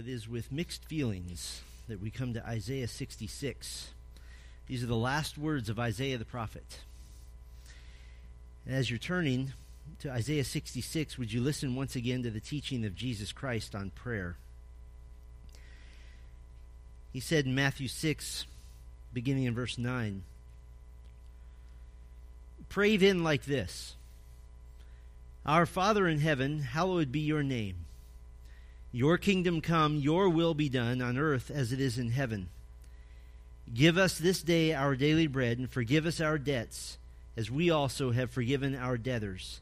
it is with mixed feelings that we come to Isaiah 66. These are the last words of Isaiah the prophet. And as you're turning to Isaiah 66, would you listen once again to the teaching of Jesus Christ on prayer? He said in Matthew 6, beginning in verse 9, Pray then like this Our Father in heaven, hallowed be your name. Your kingdom come, your will be done on earth as it is in heaven. Give us this day our daily bread, and forgive us our debts, as we also have forgiven our debtors.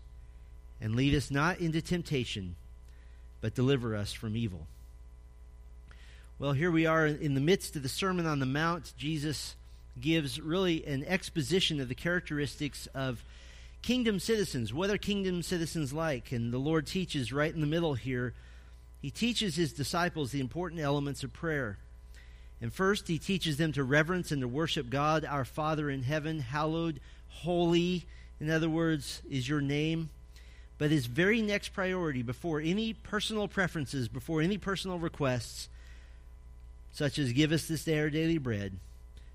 And lead us not into temptation, but deliver us from evil. Well, here we are in the midst of the Sermon on the Mount. Jesus gives really an exposition of the characteristics of kingdom citizens. What are kingdom citizens like? And the Lord teaches right in the middle here. He teaches his disciples the important elements of prayer. And first, he teaches them to reverence and to worship God, our Father in heaven, hallowed, holy, in other words, is your name. But his very next priority, before any personal preferences, before any personal requests, such as give us this day our daily bread,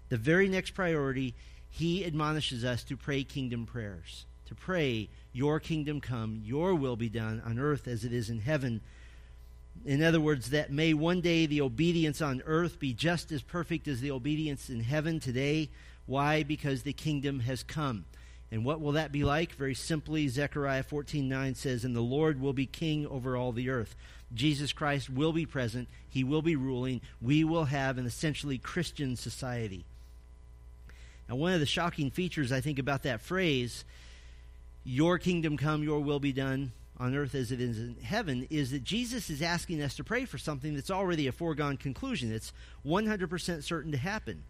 the very next priority, he admonishes us to pray kingdom prayers, to pray, Your kingdom come, Your will be done on earth as it is in heaven. In other words, that may one day the obedience on earth be just as perfect as the obedience in heaven today. Why? Because the kingdom has come. And what will that be like? Very simply, Zechariah 14:9 says, "And the Lord will be king over all the earth." Jesus Christ will be present, he will be ruling. We will have an essentially Christian society. Now, one of the shocking features I think about that phrase, Your kingdom come, your will be done on earth as it is in heaven, is that Jesus is asking us to pray for something that's already a foregone conclusion. It's 100% certain to happen.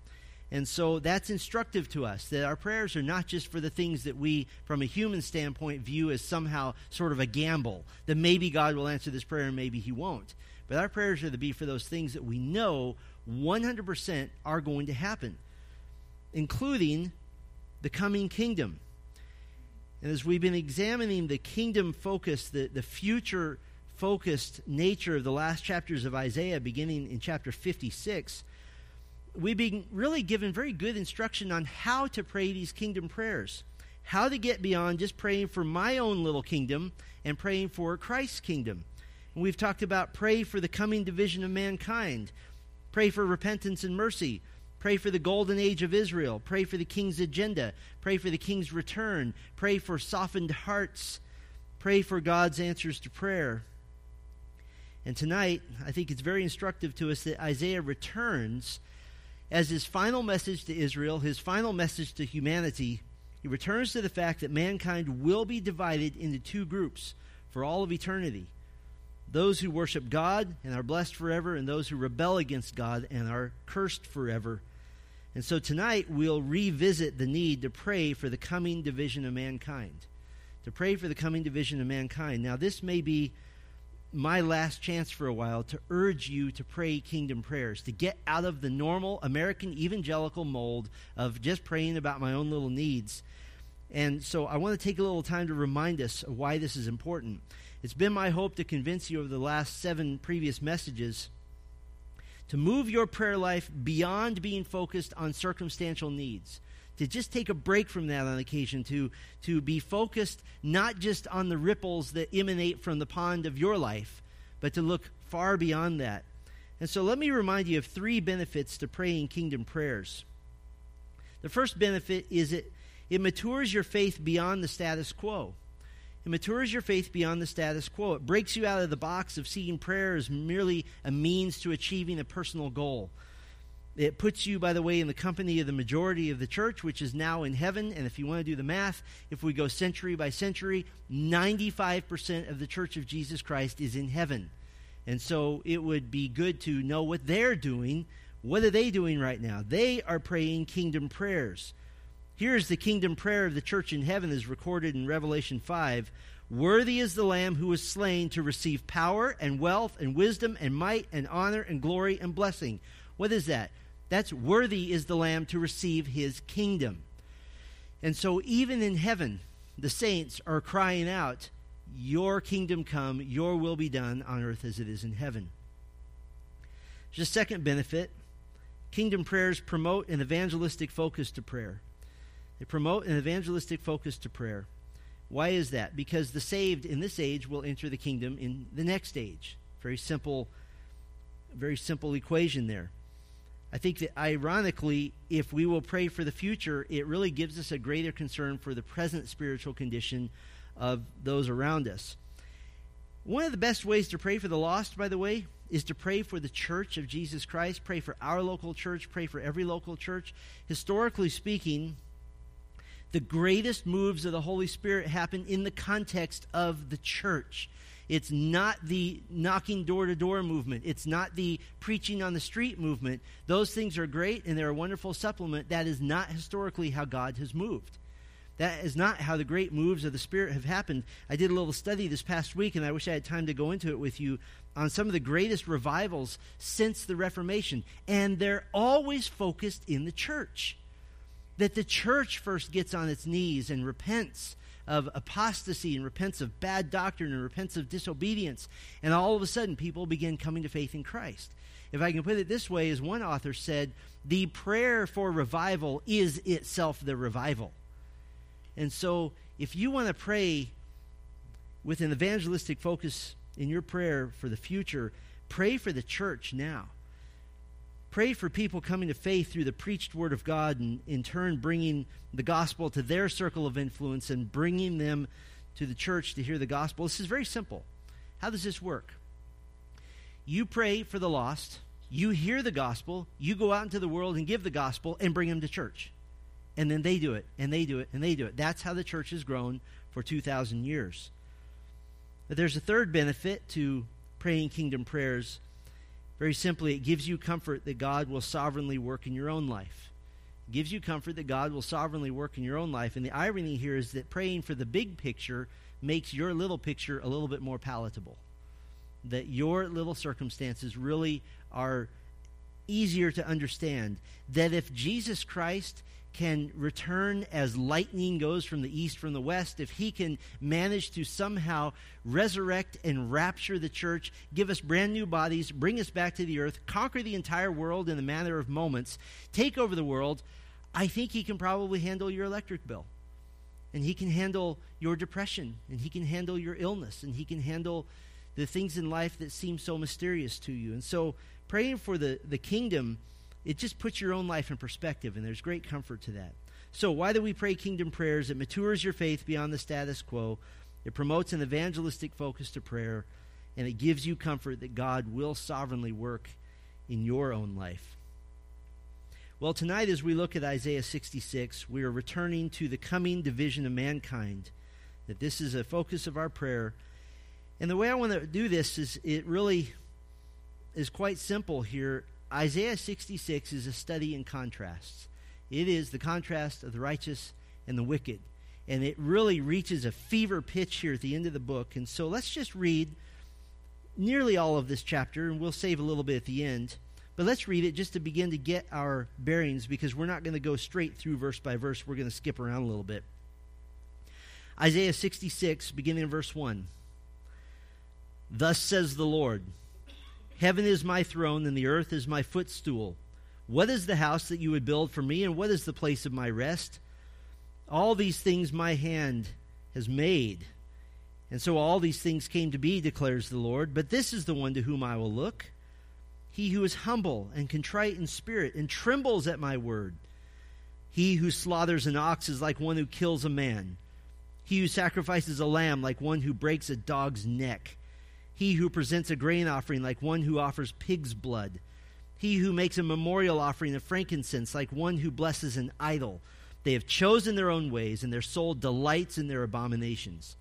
And so that's instructive to us that our prayers are not just for the things that we, from a human standpoint, view as somehow sort of a gamble, that maybe God will answer this prayer and maybe He won't. But our prayers are to be for those things that we know 100% are going to happen including the coming kingdom. And as we've been examining the kingdom focused, the, the future focused nature of the last chapters of Isaiah, beginning in chapter 56, we've been really given very good instruction on how to pray these kingdom prayers, how to get beyond just praying for my own little kingdom and praying for Christ's kingdom. And we've talked about pray for the coming division of mankind, pray for repentance and mercy, Pray for the golden age of Israel. Pray for the king's agenda. Pray for the king's return. Pray for softened hearts. Pray for God's answers to prayer. And tonight, I think it's very instructive to us that Isaiah returns as his final message to Israel, his final message to humanity. He returns to the fact that mankind will be divided into two groups for all of eternity those who worship God and are blessed forever, and those who rebel against God and are cursed forever. And so tonight we'll revisit the need to pray for the coming division of mankind. To pray for the coming division of mankind. Now, this may be my last chance for a while to urge you to pray kingdom prayers, to get out of the normal American evangelical mold of just praying about my own little needs. And so I want to take a little time to remind us why this is important. It's been my hope to convince you over the last seven previous messages to move your prayer life beyond being focused on circumstantial needs. To just take a break from that on occasion to to be focused not just on the ripples that emanate from the pond of your life but to look far beyond that. And so let me remind you of three benefits to praying kingdom prayers. The first benefit is it it matures your faith beyond the status quo it matures your faith beyond the status quo. It breaks you out of the box of seeing prayer as merely a means to achieving a personal goal. It puts you, by the way, in the company of the majority of the church, which is now in heaven. And if you want to do the math, if we go century by century, 95% of the church of Jesus Christ is in heaven. And so it would be good to know what they're doing. What are they doing right now? They are praying kingdom prayers. Here's the kingdom prayer of the church in heaven is recorded in Revelation 5. Worthy is the Lamb who was slain to receive power and wealth and wisdom and might and honor and glory and blessing. What is that? That's worthy is the Lamb to receive his kingdom. And so, even in heaven, the saints are crying out, Your kingdom come, your will be done on earth as it is in heaven. There's a second benefit. Kingdom prayers promote an evangelistic focus to prayer. They promote an evangelistic focus to prayer. Why is that? Because the saved in this age will enter the kingdom in the next age. Very simple, very simple equation there. I think that ironically, if we will pray for the future, it really gives us a greater concern for the present spiritual condition of those around us. One of the best ways to pray for the lost, by the way, is to pray for the church of Jesus Christ, pray for our local church, pray for every local church. Historically speaking, the greatest moves of the Holy Spirit happen in the context of the church. It's not the knocking door to door movement. It's not the preaching on the street movement. Those things are great and they're a wonderful supplement. That is not historically how God has moved. That is not how the great moves of the Spirit have happened. I did a little study this past week, and I wish I had time to go into it with you on some of the greatest revivals since the Reformation. And they're always focused in the church. That the church first gets on its knees and repents of apostasy and repents of bad doctrine and repents of disobedience. And all of a sudden, people begin coming to faith in Christ. If I can put it this way, as one author said, the prayer for revival is itself the revival. And so, if you want to pray with an evangelistic focus in your prayer for the future, pray for the church now. Pray for people coming to faith through the preached word of God and in turn bringing the gospel to their circle of influence and bringing them to the church to hear the gospel. This is very simple. How does this work? You pray for the lost, you hear the gospel, you go out into the world and give the gospel and bring them to church. And then they do it, and they do it, and they do it. That's how the church has grown for 2,000 years. But there's a third benefit to praying kingdom prayers very simply, it gives you comfort that God will sovereignly work in your own life. It gives you comfort that God will sovereignly work in your own life. And the irony here is that praying for the big picture makes your little picture a little bit more palatable. That your little circumstances really are easier to understand. That if Jesus Christ can return as lightning goes from the east from the west, if he can manage to somehow resurrect and rapture the church, give us brand new bodies, bring us back to the earth, conquer the entire world in a matter of moments, take over the world, I think he can probably handle your electric bill. And he can handle your depression, and he can handle your illness, and he can handle the things in life that seem so mysterious to you. And so, praying for the, the kingdom it just puts your own life in perspective, and there's great comfort to that. So, why do we pray kingdom prayers? It matures your faith beyond the status quo, it promotes an evangelistic focus to prayer, and it gives you comfort that God will sovereignly work in your own life. Well, tonight, as we look at Isaiah 66, we are returning to the coming division of mankind. That this is a focus of our prayer. And the way I want to do this is it really is quite simple here. Isaiah 66 is a study in contrasts. It is the contrast of the righteous and the wicked. And it really reaches a fever pitch here at the end of the book. And so let's just read nearly all of this chapter, and we'll save a little bit at the end. But let's read it just to begin to get our bearings because we're not going to go straight through verse by verse. We're going to skip around a little bit. Isaiah 66, beginning in verse 1. Thus says the Lord. Heaven is my throne, and the earth is my footstool. What is the house that you would build for me, and what is the place of my rest? All these things my hand has made. And so all these things came to be, declares the Lord. But this is the one to whom I will look he who is humble and contrite in spirit, and trembles at my word. He who slaughters an ox is like one who kills a man. He who sacrifices a lamb like one who breaks a dog's neck. He who presents a grain offering like one who offers pig's blood. He who makes a memorial offering of frankincense like one who blesses an idol. They have chosen their own ways, and their soul delights in their abominations.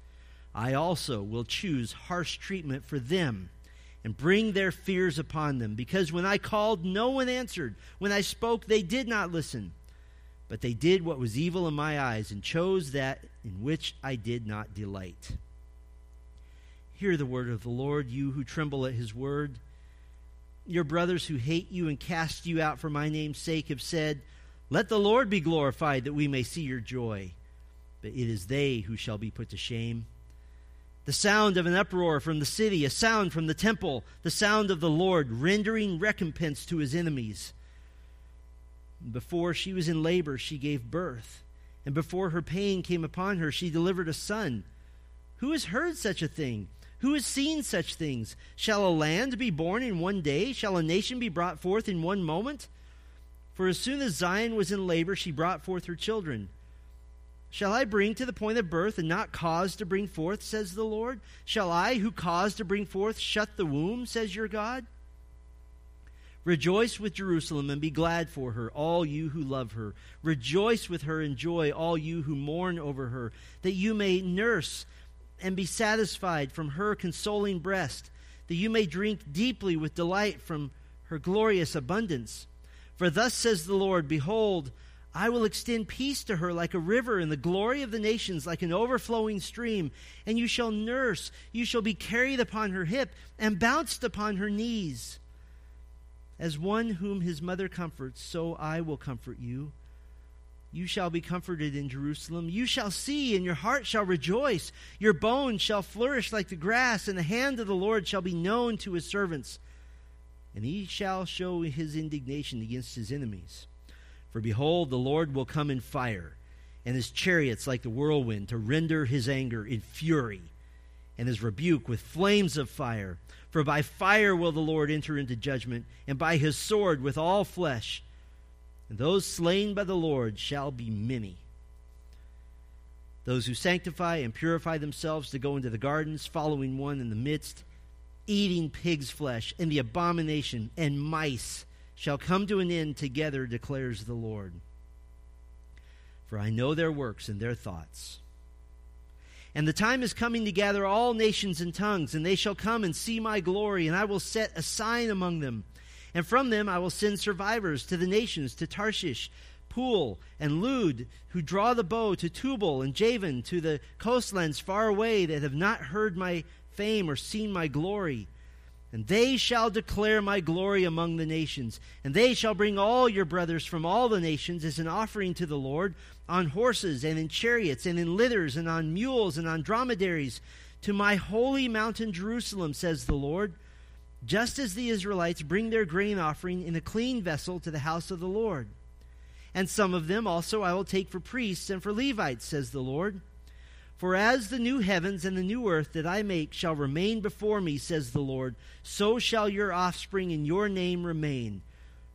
I also will choose harsh treatment for them and bring their fears upon them. Because when I called, no one answered. When I spoke, they did not listen. But they did what was evil in my eyes and chose that in which I did not delight. Hear the word of the Lord, you who tremble at his word. Your brothers who hate you and cast you out for my name's sake have said, Let the Lord be glorified, that we may see your joy. But it is they who shall be put to shame. The sound of an uproar from the city, a sound from the temple, the sound of the Lord rendering recompense to his enemies. Before she was in labor, she gave birth, and before her pain came upon her, she delivered a son. Who has heard such a thing? Who has seen such things? Shall a land be born in one day? Shall a nation be brought forth in one moment? For as soon as Zion was in labor, she brought forth her children. Shall I bring to the point of birth and not cause to bring forth, says the Lord? Shall I, who cause to bring forth, shut the womb, says your God? Rejoice with Jerusalem and be glad for her, all you who love her. Rejoice with her and joy, all you who mourn over her, that you may nurse and be satisfied from her consoling breast, that you may drink deeply with delight from her glorious abundance. For thus says the Lord Behold, I will extend peace to her like a river, and the glory of the nations like an overflowing stream. And you shall nurse, you shall be carried upon her hip, and bounced upon her knees. As one whom his mother comforts, so I will comfort you. You shall be comforted in Jerusalem. You shall see, and your heart shall rejoice. Your bones shall flourish like the grass, and the hand of the Lord shall be known to his servants. And he shall show his indignation against his enemies. For behold, the Lord will come in fire, and his chariots like the whirlwind, to render his anger in fury, and his rebuke with flames of fire. For by fire will the Lord enter into judgment, and by his sword with all flesh and those slain by the Lord shall be many. Those who sanctify and purify themselves to go into the gardens, following one in the midst, eating pig's flesh, and the abomination and mice shall come to an end together, declares the Lord. For I know their works and their thoughts. And the time is coming to gather all nations and tongues, and they shall come and see my glory, and I will set a sign among them and from them I will send survivors to the nations, to Tarshish, Pul, and Lud, who draw the bow, to Tubal and Javan, to the coastlands far away that have not heard my fame or seen my glory. And they shall declare my glory among the nations. And they shall bring all your brothers from all the nations as an offering to the Lord on horses and in chariots and in litters and on mules and on dromedaries to my holy mountain Jerusalem, says the Lord just as the Israelites bring their grain offering in a clean vessel to the house of the Lord. And some of them also I will take for priests and for Levites, says the Lord. For as the new heavens and the new earth that I make shall remain before me, says the Lord, so shall your offspring in your name remain.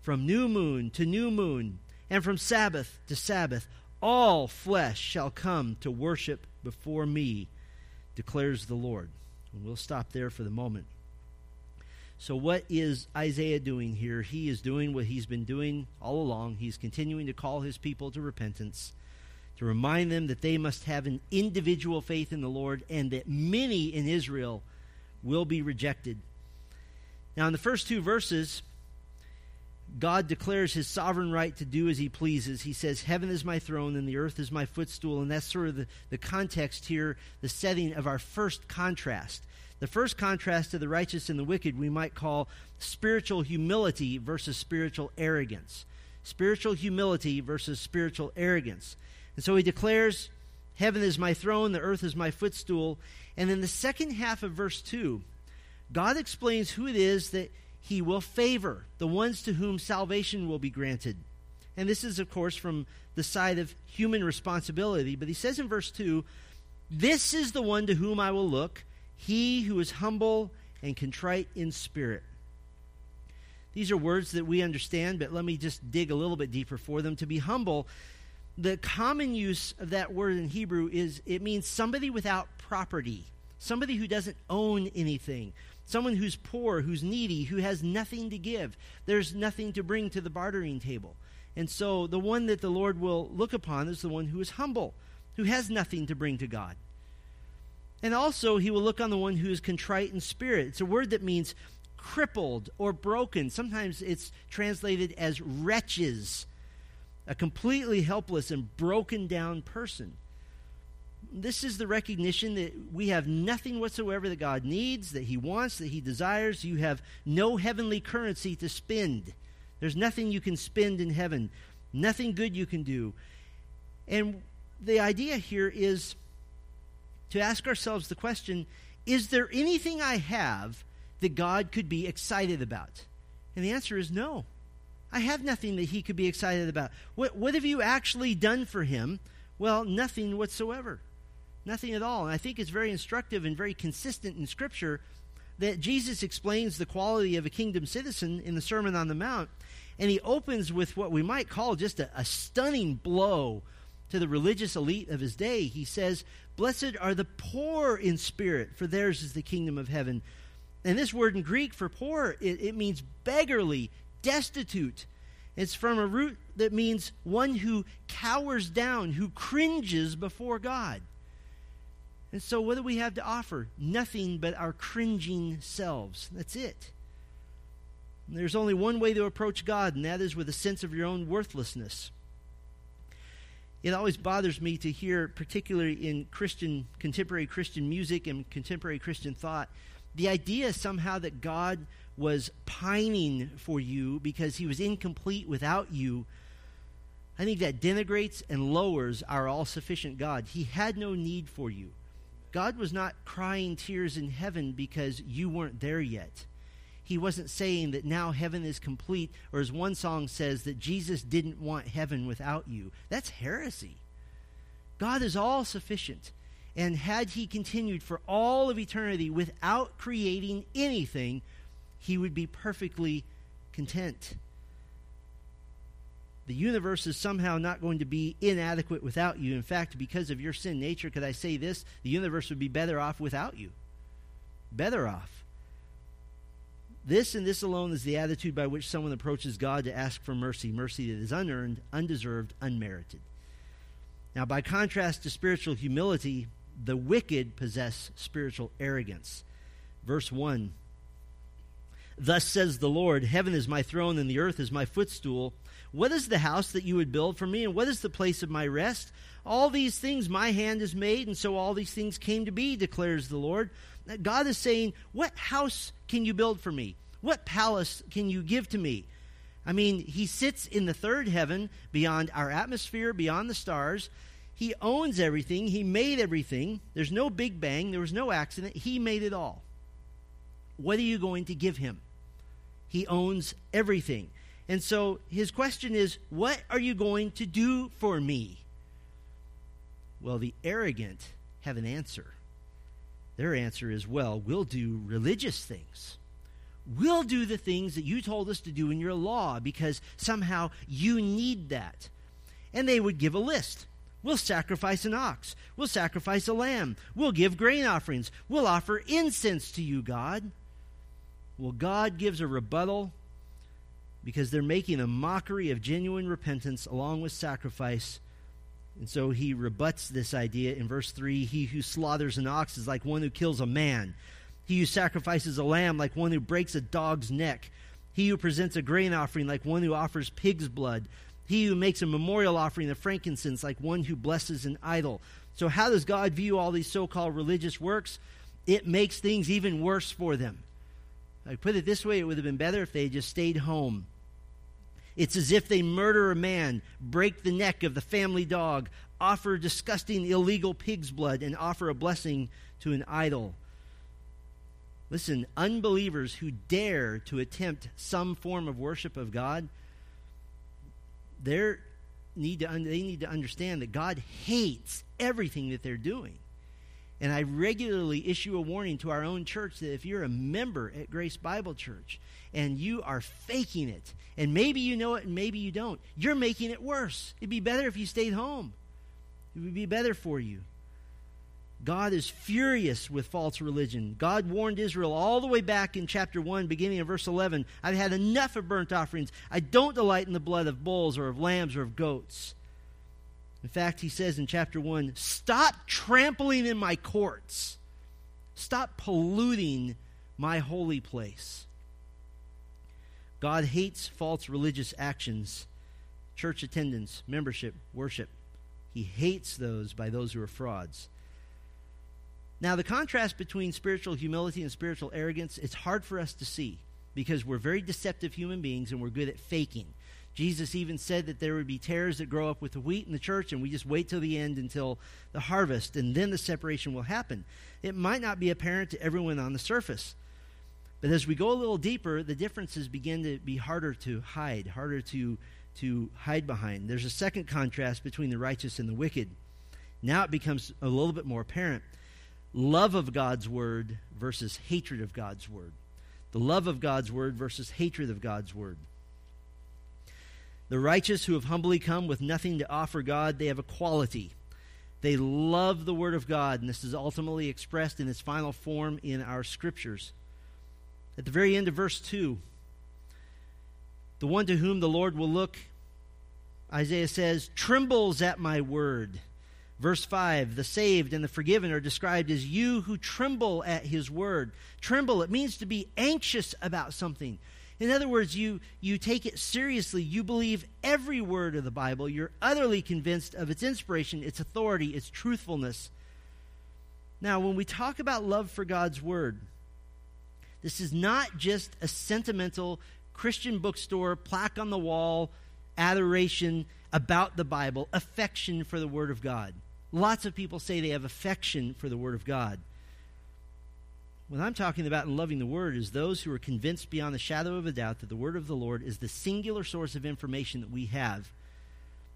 From new moon to new moon, and from Sabbath to Sabbath, all flesh shall come to worship before me, declares the Lord. And we'll stop there for the moment. So, what is Isaiah doing here? He is doing what he's been doing all along. He's continuing to call his people to repentance, to remind them that they must have an individual faith in the Lord and that many in Israel will be rejected. Now, in the first two verses, God declares his sovereign right to do as he pleases. He says, Heaven is my throne and the earth is my footstool. And that's sort of the, the context here, the setting of our first contrast. The first contrast to the righteous and the wicked we might call spiritual humility versus spiritual arrogance. Spiritual humility versus spiritual arrogance. And so he declares, Heaven is my throne, the earth is my footstool. And in the second half of verse 2, God explains who it is that he will favor, the ones to whom salvation will be granted. And this is, of course, from the side of human responsibility. But he says in verse 2 This is the one to whom I will look he who is humble and contrite in spirit. These are words that we understand, but let me just dig a little bit deeper for them. To be humble, the common use of that word in Hebrew is it means somebody without property, somebody who doesn't own anything, someone who's poor, who's needy, who has nothing to give. There's nothing to bring to the bartering table. And so the one that the Lord will look upon is the one who is humble, who has nothing to bring to God. And also, he will look on the one who is contrite in spirit. It's a word that means crippled or broken. Sometimes it's translated as wretches, a completely helpless and broken down person. This is the recognition that we have nothing whatsoever that God needs, that He wants, that He desires. You have no heavenly currency to spend. There's nothing you can spend in heaven, nothing good you can do. And the idea here is to ask ourselves the question is there anything I have that God could be excited about? And the answer is no. I have nothing that he could be excited about. What, what have you actually done for him? Well, nothing whatsoever. Nothing at all. And I think it's very instructive and very consistent in Scripture that Jesus explains the quality of a kingdom citizen in the Sermon on the Mount. And he opens with what we might call just a, a stunning blow to the religious elite of his day. He says, Blessed are the poor in spirit, for theirs is the kingdom of heaven. And this word in Greek for poor, it, it means beggarly, destitute. It's from a root that means one who cowers down, who cringes before God. And so, what do we have to offer? Nothing but our cringing selves. That's it. And there's only one way to approach God, and that is with a sense of your own worthlessness. It always bothers me to hear, particularly in Christian, contemporary Christian music and contemporary Christian thought, the idea somehow that God was pining for you because he was incomplete without you. I think that denigrates and lowers our all sufficient God. He had no need for you. God was not crying tears in heaven because you weren't there yet. He wasn't saying that now heaven is complete, or as one song says, that Jesus didn't want heaven without you. That's heresy. God is all sufficient. And had he continued for all of eternity without creating anything, he would be perfectly content. The universe is somehow not going to be inadequate without you. In fact, because of your sin nature, could I say this? The universe would be better off without you. Better off. This and this alone is the attitude by which someone approaches God to ask for mercy, mercy that is unearned, undeserved, unmerited. Now, by contrast to spiritual humility, the wicked possess spiritual arrogance. Verse 1 Thus says the Lord Heaven is my throne, and the earth is my footstool. What is the house that you would build for me, and what is the place of my rest? All these things my hand has made, and so all these things came to be, declares the Lord. God is saying, What house can you build for me? What palace can you give to me? I mean, he sits in the third heaven, beyond our atmosphere, beyond the stars. He owns everything. He made everything. There's no big bang. There was no accident. He made it all. What are you going to give him? He owns everything. And so his question is, What are you going to do for me? Well, the arrogant have an answer. Their answer is, Well, we'll do religious things. We'll do the things that you told us to do in your law because somehow you need that. And they would give a list. We'll sacrifice an ox. We'll sacrifice a lamb. We'll give grain offerings. We'll offer incense to you, God. Well, God gives a rebuttal because they're making a mockery of genuine repentance along with sacrifice. And so he rebuts this idea in verse 3 He who slaughters an ox is like one who kills a man. He who sacrifices a lamb like one who breaks a dog's neck. He who presents a grain offering like one who offers pig's blood. He who makes a memorial offering of frankincense like one who blesses an idol. So, how does God view all these so called religious works? It makes things even worse for them. I put it this way it would have been better if they just stayed home. It's as if they murder a man, break the neck of the family dog, offer disgusting illegal pig's blood, and offer a blessing to an idol. Listen, unbelievers who dare to attempt some form of worship of God, they need to, they need to understand that God hates everything that they're doing. And I regularly issue a warning to our own church that if you're a member at Grace Bible Church and you are faking it, and maybe you know it and maybe you don't, you're making it worse. It'd be better if you stayed home. It would be better for you. God is furious with false religion. God warned Israel all the way back in chapter 1, beginning of verse 11 I've had enough of burnt offerings. I don't delight in the blood of bulls or of lambs or of goats. In fact, he says in chapter 1 Stop trampling in my courts, stop polluting my holy place. God hates false religious actions, church attendance, membership, worship. He hates those by those who are frauds. Now, the contrast between spiritual humility and spiritual arrogance, it's hard for us to see because we're very deceptive human beings and we're good at faking Jesus even said that there would be tares that grow up with the wheat in the church, and we just wait till the end until the harvest, and then the separation will happen. It might not be apparent to everyone on the surface. But as we go a little deeper, the differences begin to be harder to hide, harder to, to hide behind. There's a second contrast between the righteous and the wicked. Now it becomes a little bit more apparent. Love of God's word versus hatred of God's word. The love of God's word versus hatred of God's word. The righteous who have humbly come with nothing to offer God, they have a quality. They love the Word of God, and this is ultimately expressed in its final form in our Scriptures. At the very end of verse 2, the one to whom the Lord will look, Isaiah says, trembles at my word. Verse 5 The saved and the forgiven are described as you who tremble at his word. Tremble, it means to be anxious about something. In other words, you, you take it seriously. You believe every word of the Bible. You're utterly convinced of its inspiration, its authority, its truthfulness. Now, when we talk about love for God's Word, this is not just a sentimental Christian bookstore, plaque on the wall, adoration about the Bible, affection for the Word of God. Lots of people say they have affection for the Word of God. What I'm talking about in loving the Word is those who are convinced beyond the shadow of a doubt that the Word of the Lord is the singular source of information that we have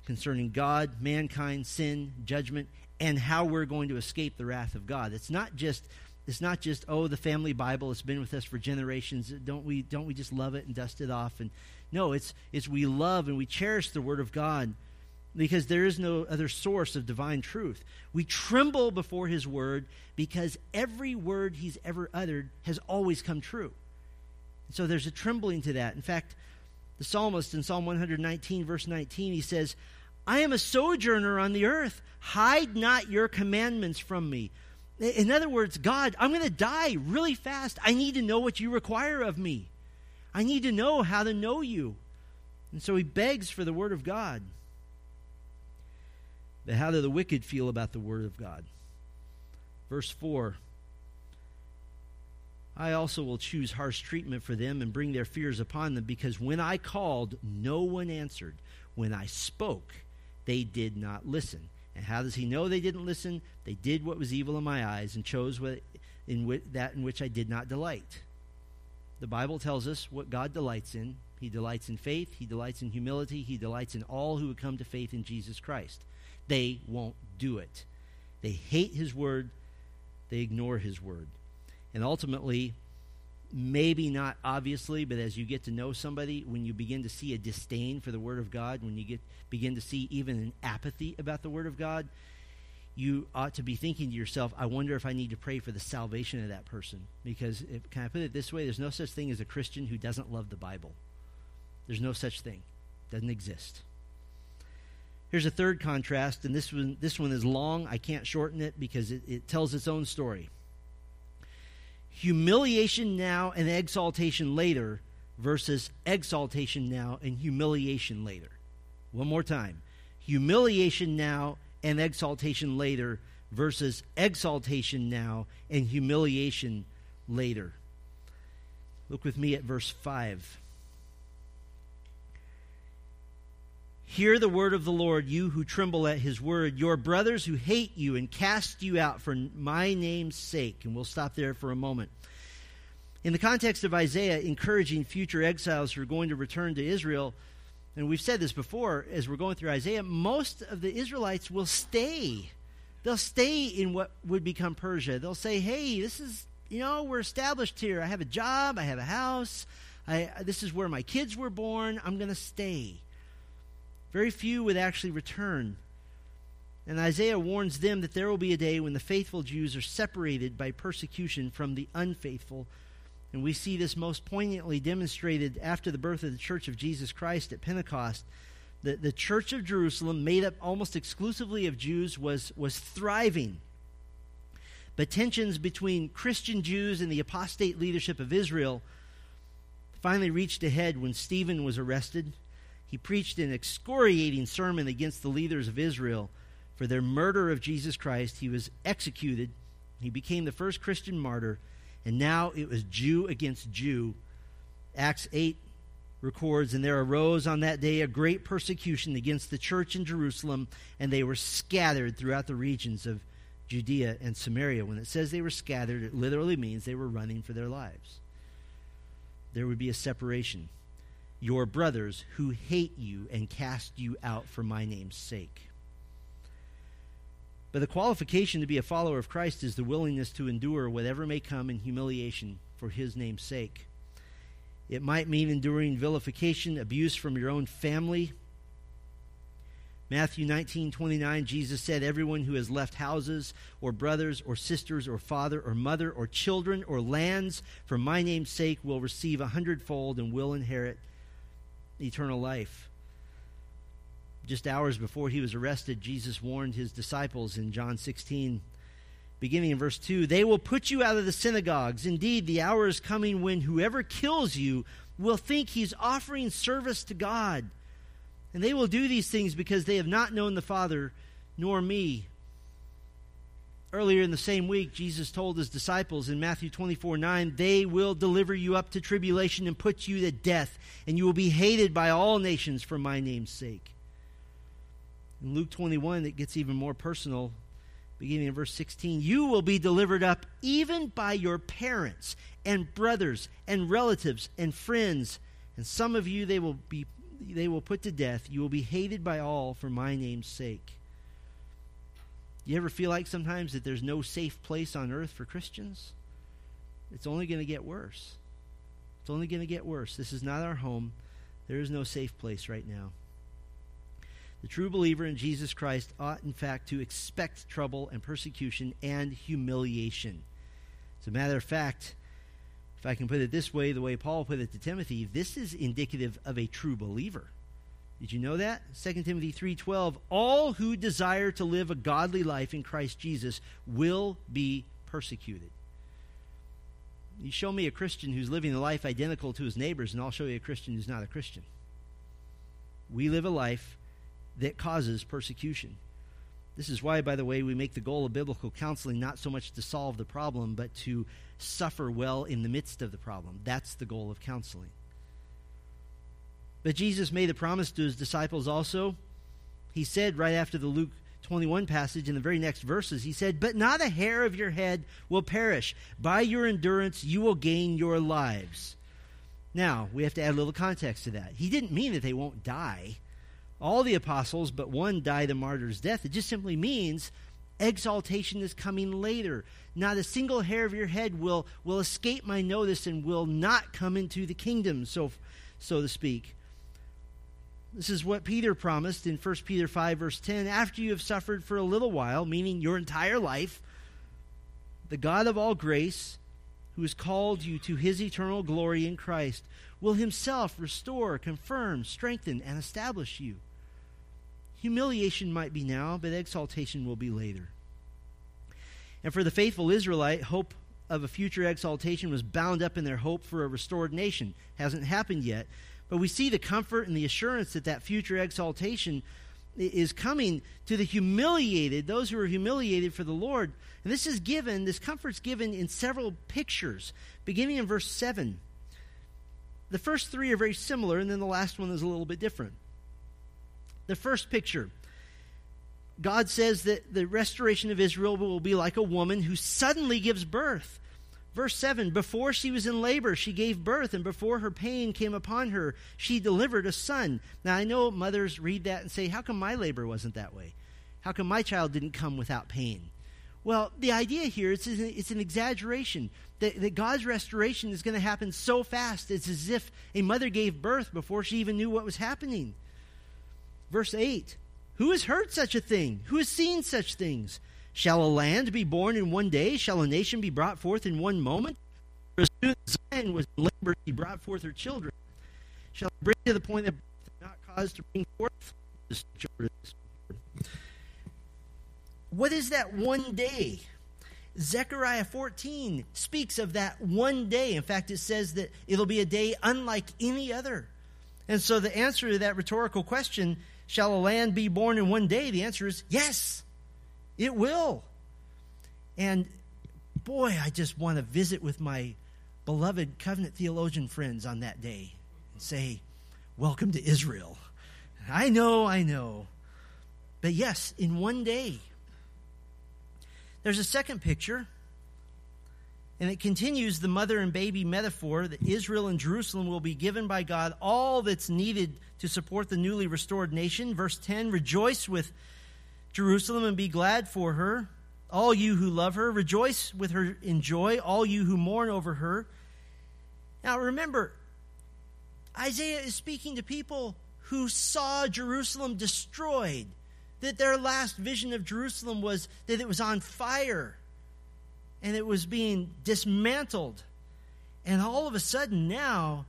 concerning God, mankind, sin, judgment, and how we're going to escape the wrath of God. It's not just it's not just oh the family Bible has been with us for generations. Don't we don't we just love it and dust it off? And no, it's it's we love and we cherish the Word of God because there is no other source of divine truth. We tremble before his word because every word he's ever uttered has always come true. So there's a trembling to that. In fact, the psalmist in Psalm 119, verse 19, he says, I am a sojourner on the earth. Hide not your commandments from me. In other words, God, I'm going to die really fast. I need to know what you require of me. I need to know how to know you. And so he begs for the word of God. But how do the wicked feel about the Word of God? Verse 4 I also will choose harsh treatment for them and bring their fears upon them, because when I called, no one answered. When I spoke, they did not listen. And how does he know they didn't listen? They did what was evil in my eyes and chose what, in that in which I did not delight. The Bible tells us what God delights in. He delights in faith, He delights in humility, He delights in all who would come to faith in Jesus Christ they won't do it. They hate his word, they ignore his word. And ultimately, maybe not obviously, but as you get to know somebody, when you begin to see a disdain for the Word of God, when you get begin to see even an apathy about the Word of God, you ought to be thinking to yourself, I wonder if I need to pray for the salvation of that person. Because, if, can I put it this way? There's no such thing as a Christian who doesn't love the Bible. There's no such thing. It doesn't exist. Here's a third contrast, and this one, this one is long. I can't shorten it because it, it tells its own story. Humiliation now and exaltation later versus exaltation now and humiliation later. One more time. Humiliation now and exaltation later versus exaltation now and humiliation later. Look with me at verse 5. Hear the word of the Lord, you who tremble at his word, your brothers who hate you and cast you out for my name's sake. And we'll stop there for a moment. In the context of Isaiah encouraging future exiles who are going to return to Israel, and we've said this before as we're going through Isaiah, most of the Israelites will stay. They'll stay in what would become Persia. They'll say, hey, this is, you know, we're established here. I have a job, I have a house, I, this is where my kids were born. I'm going to stay. Very few would actually return. And Isaiah warns them that there will be a day when the faithful Jews are separated by persecution from the unfaithful. And we see this most poignantly demonstrated after the birth of the Church of Jesus Christ at Pentecost. The, the Church of Jerusalem, made up almost exclusively of Jews, was, was thriving. But tensions between Christian Jews and the apostate leadership of Israel finally reached a head when Stephen was arrested he preached an excoriating sermon against the leaders of Israel for their murder of Jesus Christ. He was executed. He became the first Christian martyr, and now it was Jew against Jew. Acts 8 records, and there arose on that day a great persecution against the church in Jerusalem, and they were scattered throughout the regions of Judea and Samaria. When it says they were scattered, it literally means they were running for their lives. There would be a separation. Your brothers who hate you and cast you out for my name's sake. But the qualification to be a follower of Christ is the willingness to endure whatever may come in humiliation for his name's sake. It might mean enduring vilification, abuse from your own family. Matthew 19, 29, Jesus said, Everyone who has left houses, or brothers, or sisters, or father, or mother, or children, or lands for my name's sake will receive a hundredfold and will inherit eternal life. Just hours before he was arrested, Jesus warned his disciples in John 16 beginning in verse 2 They will put you out of the synagogues. Indeed, the hour is coming when whoever kills you will think he's offering service to God. And they will do these things because they have not known the Father nor me. Earlier in the same week, Jesus told his disciples in Matthew 24 9, They will deliver you up to tribulation and put you to death, and you will be hated by all nations for my name's sake. In Luke 21, it gets even more personal beginning in verse 16, you will be delivered up even by your parents and brothers and relatives and friends, and some of you they will be they will put to death. You will be hated by all for my name's sake. You ever feel like sometimes that there's no safe place on earth for Christians? It's only going to get worse. It's only going to get worse. This is not our home. There is no safe place right now. The true believer in Jesus Christ ought, in fact, to expect trouble and persecution and humiliation. As a matter of fact, if I can put it this way, the way Paul put it to Timothy, this is indicative of a true believer. Did you know that? 2 Timothy 3:12 All who desire to live a godly life in Christ Jesus will be persecuted. You show me a Christian who's living a life identical to his neighbors and I'll show you a Christian who's not a Christian. We live a life that causes persecution. This is why, by the way, we make the goal of biblical counseling not so much to solve the problem, but to suffer well in the midst of the problem. That's the goal of counseling. But Jesus made the promise to his disciples also. He said right after the Luke 21 passage in the very next verses, he said, But not a hair of your head will perish. By your endurance, you will gain your lives. Now, we have to add a little context to that. He didn't mean that they won't die all the apostles but one died a martyr's death. It just simply means exaltation is coming later. Not a single hair of your head will, will escape my notice and will not come into the kingdom, so, so to speak. This is what Peter promised in 1 Peter 5, verse 10. After you have suffered for a little while, meaning your entire life, the God of all grace, who has called you to his eternal glory in Christ, will himself restore, confirm, strengthen, and establish you. Humiliation might be now, but exaltation will be later. And for the faithful Israelite, hope of a future exaltation was bound up in their hope for a restored nation. Hasn't happened yet. But we see the comfort and the assurance that that future exaltation is coming to the humiliated, those who are humiliated for the Lord. And this is given, this comfort's given in several pictures, beginning in verse 7. The first three are very similar, and then the last one is a little bit different. The first picture God says that the restoration of Israel will be like a woman who suddenly gives birth. Verse 7 Before she was in labor, she gave birth, and before her pain came upon her, she delivered a son. Now, I know mothers read that and say, How come my labor wasn't that way? How come my child didn't come without pain? Well, the idea here is it's an exaggeration. That, that God's restoration is going to happen so fast. It's as if a mother gave birth before she even knew what was happening. Verse 8 Who has heard such a thing? Who has seen such things? Shall a land be born in one day? Shall a nation be brought forth in one moment? For as soon as Zion was in labor, he brought forth her children. Shall I bring to the point that not cause to bring forth What is that one day? Zechariah 14 speaks of that one day. In fact, it says that it'll be a day unlike any other. And so the answer to that rhetorical question Shall a land be born in one day? The answer is yes, it will. And boy, I just want to visit with my beloved covenant theologian friends on that day and say, welcome to Israel. I know, I know. But yes, in one day. There's a second picture, and it continues the mother and baby metaphor that Israel and Jerusalem will be given by God all that's needed to support the newly restored nation. Verse 10 Rejoice with Jerusalem and be glad for her. All you who love her, rejoice with her in joy. All you who mourn over her. Now remember, Isaiah is speaking to people who saw Jerusalem destroyed that their last vision of Jerusalem was that it was on fire and it was being dismantled. And all of a sudden now,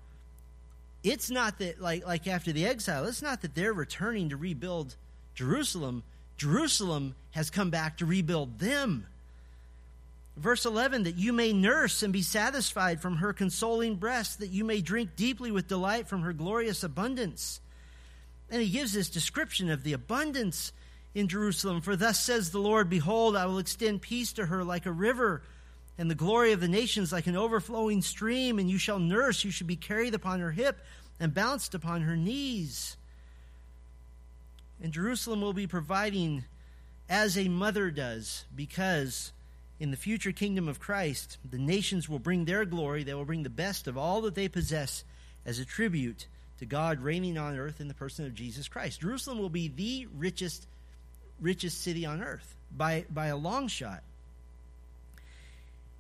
it's not that like like after the exile, it's not that they're returning to rebuild Jerusalem. Jerusalem has come back to rebuild them. Verse 11, that you may nurse and be satisfied from her consoling breast, that you may drink deeply with delight from her glorious abundance. And he gives this description of the abundance in Jerusalem. For thus says the Lord Behold, I will extend peace to her like a river, and the glory of the nations like an overflowing stream. And you shall nurse, you shall be carried upon her hip, and bounced upon her knees. And Jerusalem will be providing as a mother does, because in the future kingdom of Christ, the nations will bring their glory, they will bring the best of all that they possess as a tribute to God reigning on earth in the person of Jesus Christ. Jerusalem will be the richest richest city on earth by, by a long shot.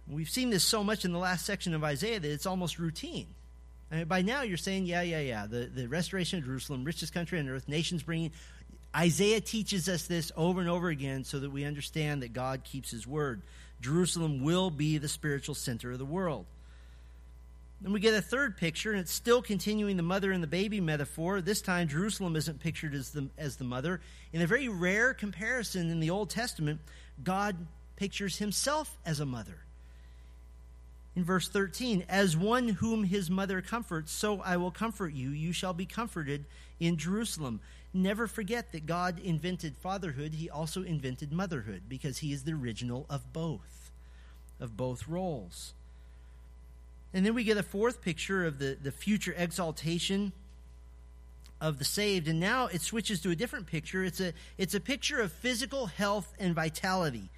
We've seen this so much in the last section of Isaiah that it's almost routine. I mean, by now, you're saying, yeah, yeah, yeah, the, the restoration of Jerusalem, richest country on earth, nations bringing. Isaiah teaches us this over and over again so that we understand that God keeps his word. Jerusalem will be the spiritual center of the world. Then we get a third picture, and it's still continuing the mother and the baby metaphor. This time, Jerusalem isn't pictured as the, as the mother. In a very rare comparison in the Old Testament, God pictures himself as a mother. In verse 13, as one whom his mother comforts, so I will comfort you. You shall be comforted in Jerusalem. Never forget that God invented fatherhood, he also invented motherhood, because he is the original of both, of both roles. And then we get a fourth picture of the, the future exaltation of the saved. And now it switches to a different picture. It's a, it's a picture of physical health and vitality.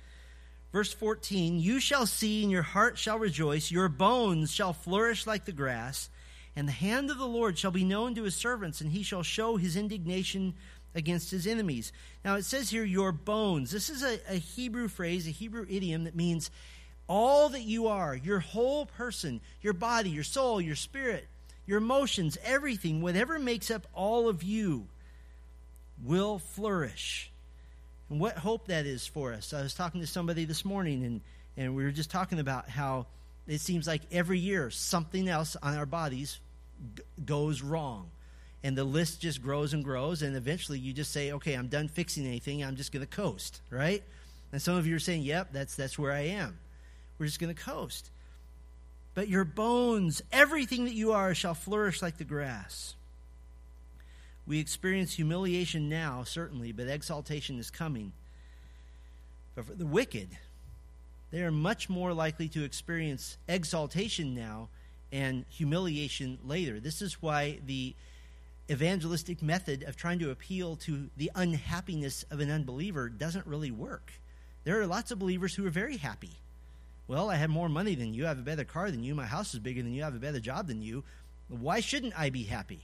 Verse 14 You shall see, and your heart shall rejoice, your bones shall flourish like the grass, and the hand of the Lord shall be known to his servants, and he shall show his indignation against his enemies. Now it says here, your bones. This is a, a Hebrew phrase, a Hebrew idiom that means all that you are, your whole person, your body, your soul, your spirit, your emotions, everything, whatever makes up all of you, will flourish. And what hope that is for us. I was talking to somebody this morning, and, and we were just talking about how it seems like every year something else on our bodies g- goes wrong. And the list just grows and grows, and eventually you just say, okay, I'm done fixing anything, I'm just going to coast, right? And some of you are saying, yep, that's, that's where I am. We're just going to coast. But your bones, everything that you are, shall flourish like the grass. We experience humiliation now, certainly, but exaltation is coming. But for the wicked, they are much more likely to experience exaltation now and humiliation later. This is why the evangelistic method of trying to appeal to the unhappiness of an unbeliever doesn't really work. There are lots of believers who are very happy. Well, I have more money than you, I have a better car than you, my house is bigger than you, I have a better job than you. Why shouldn't I be happy?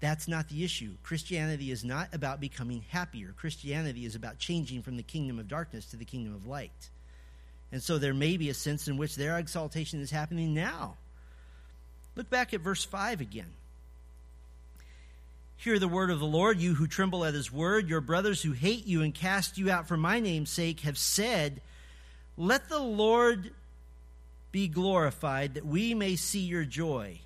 That's not the issue. Christianity is not about becoming happier. Christianity is about changing from the kingdom of darkness to the kingdom of light. And so there may be a sense in which their exaltation is happening now. Look back at verse 5 again. Hear the word of the Lord, you who tremble at his word. Your brothers who hate you and cast you out for my name's sake have said, let the Lord be glorified, that we may see your joy.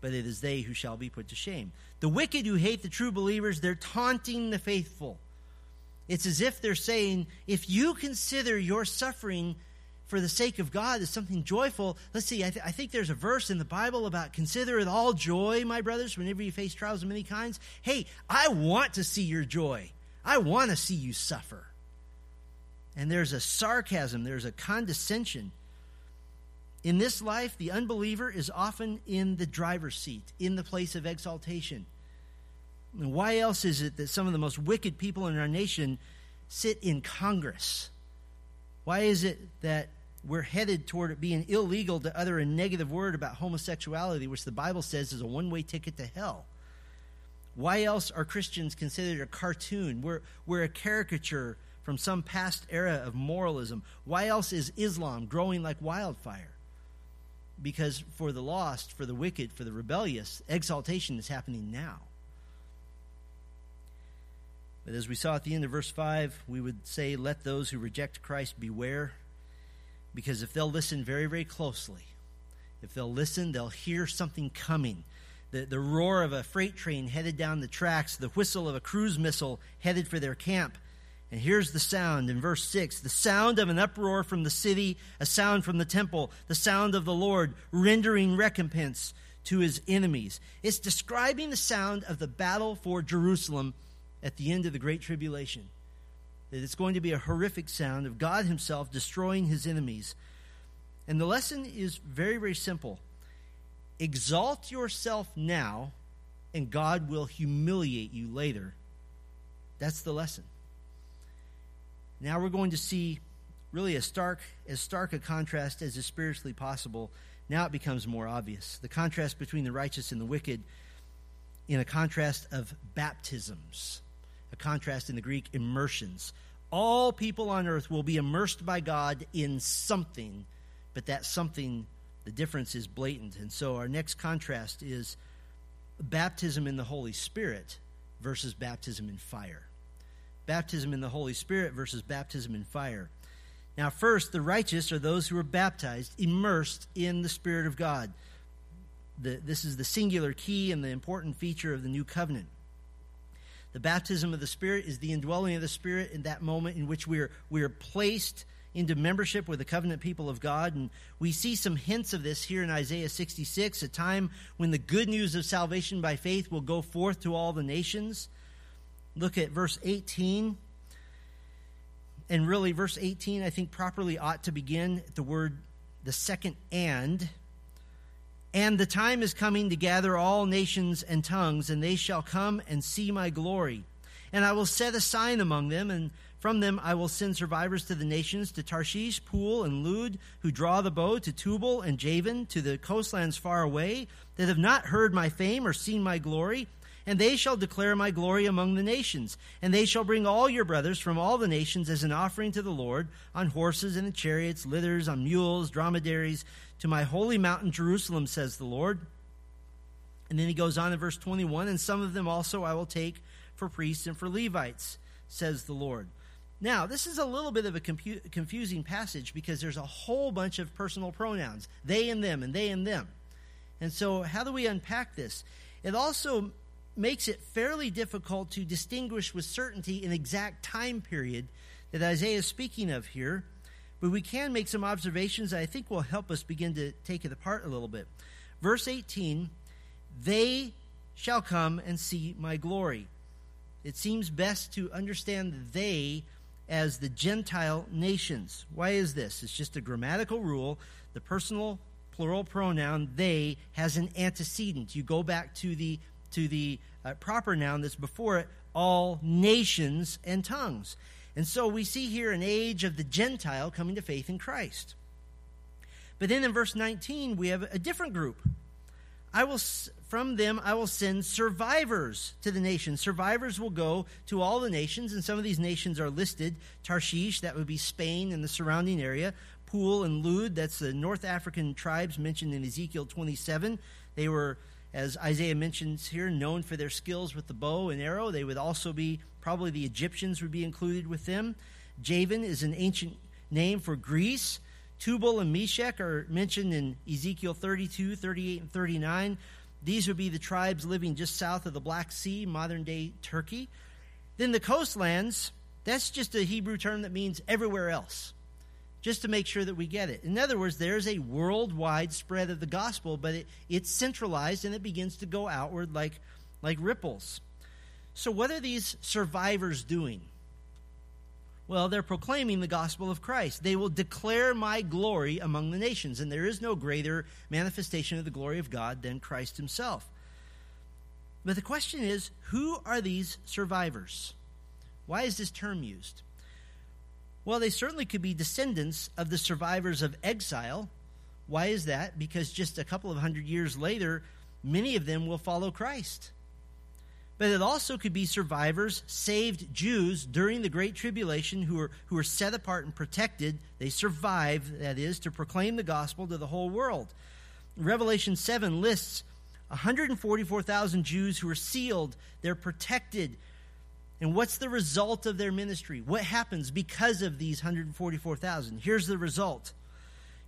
But it is they who shall be put to shame. The wicked who hate the true believers, they're taunting the faithful. It's as if they're saying, if you consider your suffering for the sake of God as something joyful, let's see, I, th- I, think there's a verse in the Bible about consider it all joy, my brothers, whenever you face trials of many kinds. Hey, I want to see your joy. I want to see you suffer. And there's a sarcasm, there's a condescension. In this life, the unbeliever is often in the driver's seat, in the place of exaltation. And why else is it that some of the most wicked people in our nation sit in Congress? Why is it that we're headed toward it being illegal to utter a negative word about homosexuality, which the Bible says is a one way ticket to hell? Why else are Christians considered a cartoon? We're, we're a caricature from some past era of moralism. Why else is Islam growing like wildfire? Because for the lost, for the wicked, for the rebellious, exaltation is happening now. But as we saw at the end of verse 5, we would say, Let those who reject Christ beware. Because if they'll listen very, very closely, if they'll listen, they'll hear something coming. The, the roar of a freight train headed down the tracks, the whistle of a cruise missile headed for their camp. And here's the sound in verse 6 the sound of an uproar from the city, a sound from the temple, the sound of the Lord rendering recompense to his enemies. It's describing the sound of the battle for Jerusalem at the end of the Great Tribulation. That it's going to be a horrific sound of God Himself destroying His enemies. And the lesson is very, very simple exalt yourself now, and God will humiliate you later. That's the lesson. Now we're going to see really a stark, as stark a contrast as is spiritually possible. Now it becomes more obvious. The contrast between the righteous and the wicked in a contrast of baptisms contrast in the Greek, immersions. All people on earth will be immersed by God in something, but that something, the difference is blatant. And so our next contrast is baptism in the Holy Spirit versus baptism in fire. Baptism in the Holy Spirit versus baptism in fire. Now, first, the righteous are those who are baptized, immersed in the Spirit of God. The, this is the singular key and the important feature of the new covenant. The baptism of the Spirit is the indwelling of the Spirit in that moment in which we are, we are placed into membership with the covenant people of God. And we see some hints of this here in Isaiah 66, a time when the good news of salvation by faith will go forth to all the nations. Look at verse 18. And really, verse 18, I think, properly ought to begin at the word, the second and. And the time is coming to gather all nations and tongues, and they shall come and see my glory. And I will set a sign among them, and from them I will send survivors to the nations, to Tarshish, Pul, and Lud, who draw the bow, to Tubal and Javan, to the coastlands far away, that have not heard my fame or seen my glory. And they shall declare my glory among the nations. And they shall bring all your brothers from all the nations as an offering to the Lord, on horses and in chariots, litters, on mules, dromedaries, to my holy mountain Jerusalem, says the Lord. And then he goes on in verse 21 And some of them also I will take for priests and for Levites, says the Lord. Now, this is a little bit of a confusing passage because there's a whole bunch of personal pronouns they and them, and they and them. And so, how do we unpack this? It also makes it fairly difficult to distinguish with certainty an exact time period that Isaiah is speaking of here but we can make some observations that I think will help us begin to take it apart a little bit. Verse 18 They shall come and see my glory. It seems best to understand they as the Gentile nations. Why is this? It's just a grammatical rule. The personal plural pronoun they has an antecedent. You go back to the to the uh, proper noun that's before it, all nations and tongues. And so we see here an age of the Gentile coming to faith in Christ. But then in verse 19, we have a different group. I will from them I will send survivors to the nations. Survivors will go to all the nations, and some of these nations are listed. Tarshish, that would be Spain and the surrounding area. Pul and Lud, that's the North African tribes mentioned in Ezekiel 27. They were as Isaiah mentions here, known for their skills with the bow and arrow. They would also be, probably the Egyptians would be included with them. Javan is an ancient name for Greece. Tubal and Meshech are mentioned in Ezekiel 32, 38, and 39. These would be the tribes living just south of the Black Sea, modern day Turkey. Then the coastlands, that's just a Hebrew term that means everywhere else just to make sure that we get it. In other words, there's a worldwide spread of the gospel, but it, it's centralized and it begins to go outward like, like ripples. So, what are these survivors doing? Well, they're proclaiming the gospel of Christ. They will declare my glory among the nations, and there is no greater manifestation of the glory of God than Christ himself. But the question is who are these survivors? Why is this term used? Well, they certainly could be descendants of the survivors of exile. Why is that? Because just a couple of hundred years later, many of them will follow Christ but it also could be survivors, saved Jews during the Great Tribulation who are, who are set apart and protected. They survive, that is, to proclaim the gospel to the whole world. Revelation 7 lists 144,000 Jews who are sealed, they're protected. And what's the result of their ministry? What happens because of these 144,000? Here's the result.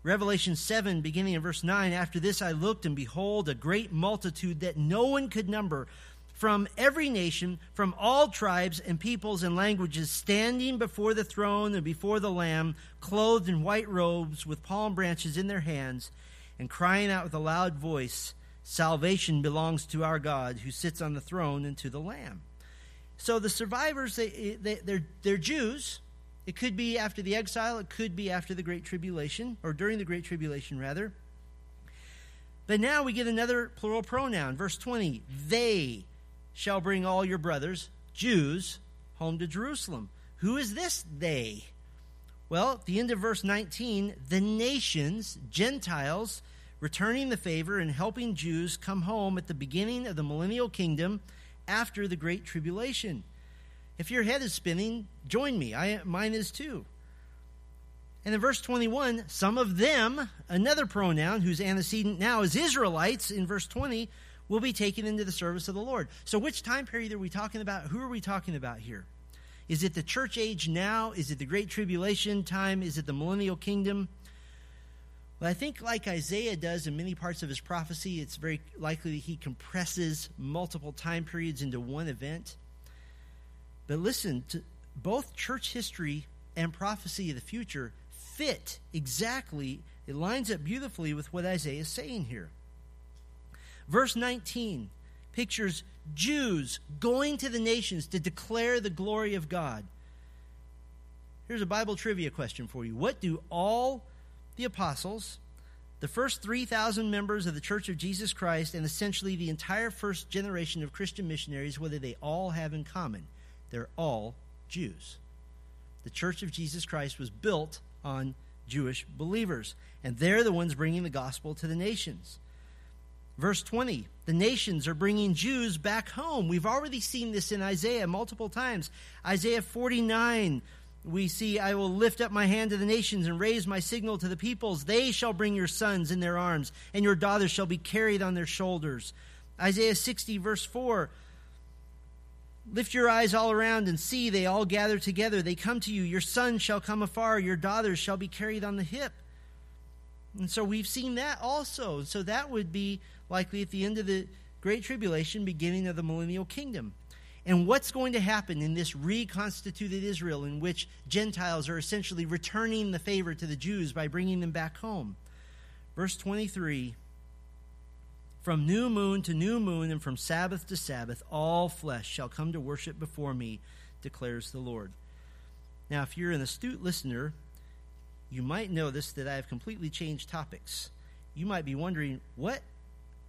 Revelation 7, beginning in verse 9 After this I looked, and behold, a great multitude that no one could number from every nation, from all tribes and peoples and languages, standing before the throne and before the Lamb, clothed in white robes with palm branches in their hands, and crying out with a loud voice, Salvation belongs to our God who sits on the throne and to the Lamb. So the survivors, they, they, they're, they're Jews. It could be after the exile, it could be after the Great Tribulation, or during the Great Tribulation, rather. But now we get another plural pronoun. Verse 20 They shall bring all your brothers, Jews, home to Jerusalem. Who is this they? Well, at the end of verse 19, the nations, Gentiles, returning the favor and helping Jews come home at the beginning of the millennial kingdom after the great tribulation. If your head is spinning, join me. I, mine is too. And in verse 21, some of them, another pronoun whose antecedent now is Israelites in verse 20, will be taken into the service of the Lord. So, which time period are we talking about? Who are we talking about here? Is it the church age now? Is it the Great Tribulation time? Is it the millennial kingdom? Well, I think, like Isaiah does in many parts of his prophecy, it's very likely that he compresses multiple time periods into one event. But listen, to both church history and prophecy of the future fit exactly, it lines up beautifully with what Isaiah is saying here. Verse 19 pictures Jews going to the nations to declare the glory of God. Here's a Bible trivia question for you. What do all the apostles, the first 3,000 members of the Church of Jesus Christ, and essentially the entire first generation of Christian missionaries, whether they all have in common? They're all Jews. The Church of Jesus Christ was built on Jewish believers, and they're the ones bringing the gospel to the nations. Verse 20, the nations are bringing Jews back home. We've already seen this in Isaiah multiple times. Isaiah 49, we see, I will lift up my hand to the nations and raise my signal to the peoples. They shall bring your sons in their arms, and your daughters shall be carried on their shoulders. Isaiah 60, verse 4, Lift your eyes all around and see, they all gather together. They come to you. Your sons shall come afar, your daughters shall be carried on the hip. And so we've seen that also. So that would be likely at the end of the Great Tribulation, beginning of the millennial kingdom. And what's going to happen in this reconstituted Israel in which Gentiles are essentially returning the favor to the Jews by bringing them back home? Verse 23 From new moon to new moon and from Sabbath to Sabbath, all flesh shall come to worship before me, declares the Lord. Now, if you're an astute listener, you might notice that I have completely changed topics. You might be wondering, what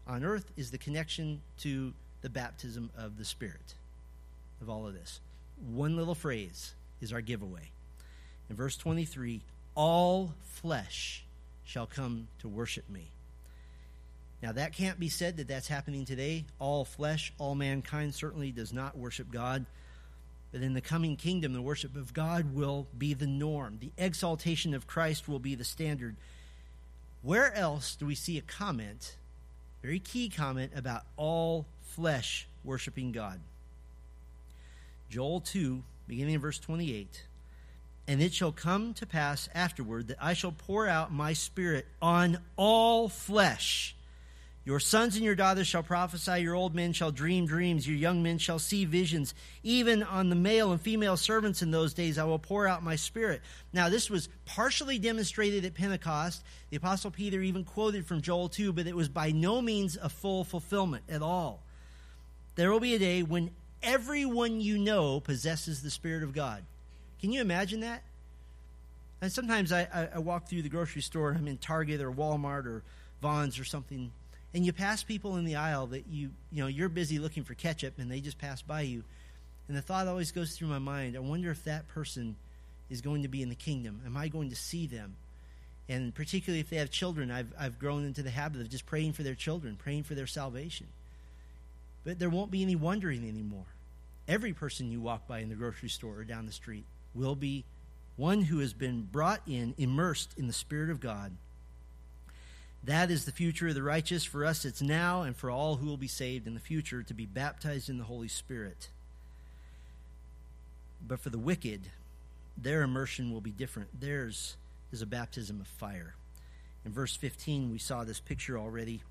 on earth is the connection to the baptism of the Spirit of all of this? One little phrase is our giveaway. In verse 23, all flesh shall come to worship me. Now, that can't be said that that's happening today. All flesh, all mankind certainly does not worship God. But in the coming kingdom, the worship of God will be the norm. The exaltation of Christ will be the standard. Where else do we see a comment, very key comment, about all flesh worshiping God? Joel 2, beginning in verse 28. And it shall come to pass afterward that I shall pour out my spirit on all flesh. Your sons and your daughters shall prophesy, your old men shall dream dreams, your young men shall see visions. Even on the male and female servants in those days I will pour out my spirit. Now, this was partially demonstrated at Pentecost. The Apostle Peter even quoted from Joel 2, but it was by no means a full fulfillment at all. There will be a day when everyone you know possesses the Spirit of God. Can you imagine that? And sometimes I, I, I walk through the grocery store I'm in Target or Walmart or Vons or something, and you pass people in the aisle that you you know you're busy looking for ketchup and they just pass by you, and the thought always goes through my mind: I wonder if that person is going to be in the kingdom. Am I going to see them? And particularly if they have children, I've I've grown into the habit of just praying for their children, praying for their salvation. But there won't be any wondering anymore. Every person you walk by in the grocery store or down the street will be one who has been brought in, immersed in the Spirit of God. That is the future of the righteous. For us, it's now, and for all who will be saved in the future, to be baptized in the Holy Spirit. But for the wicked, their immersion will be different. Theirs is a baptism of fire. In verse 15, we saw this picture already.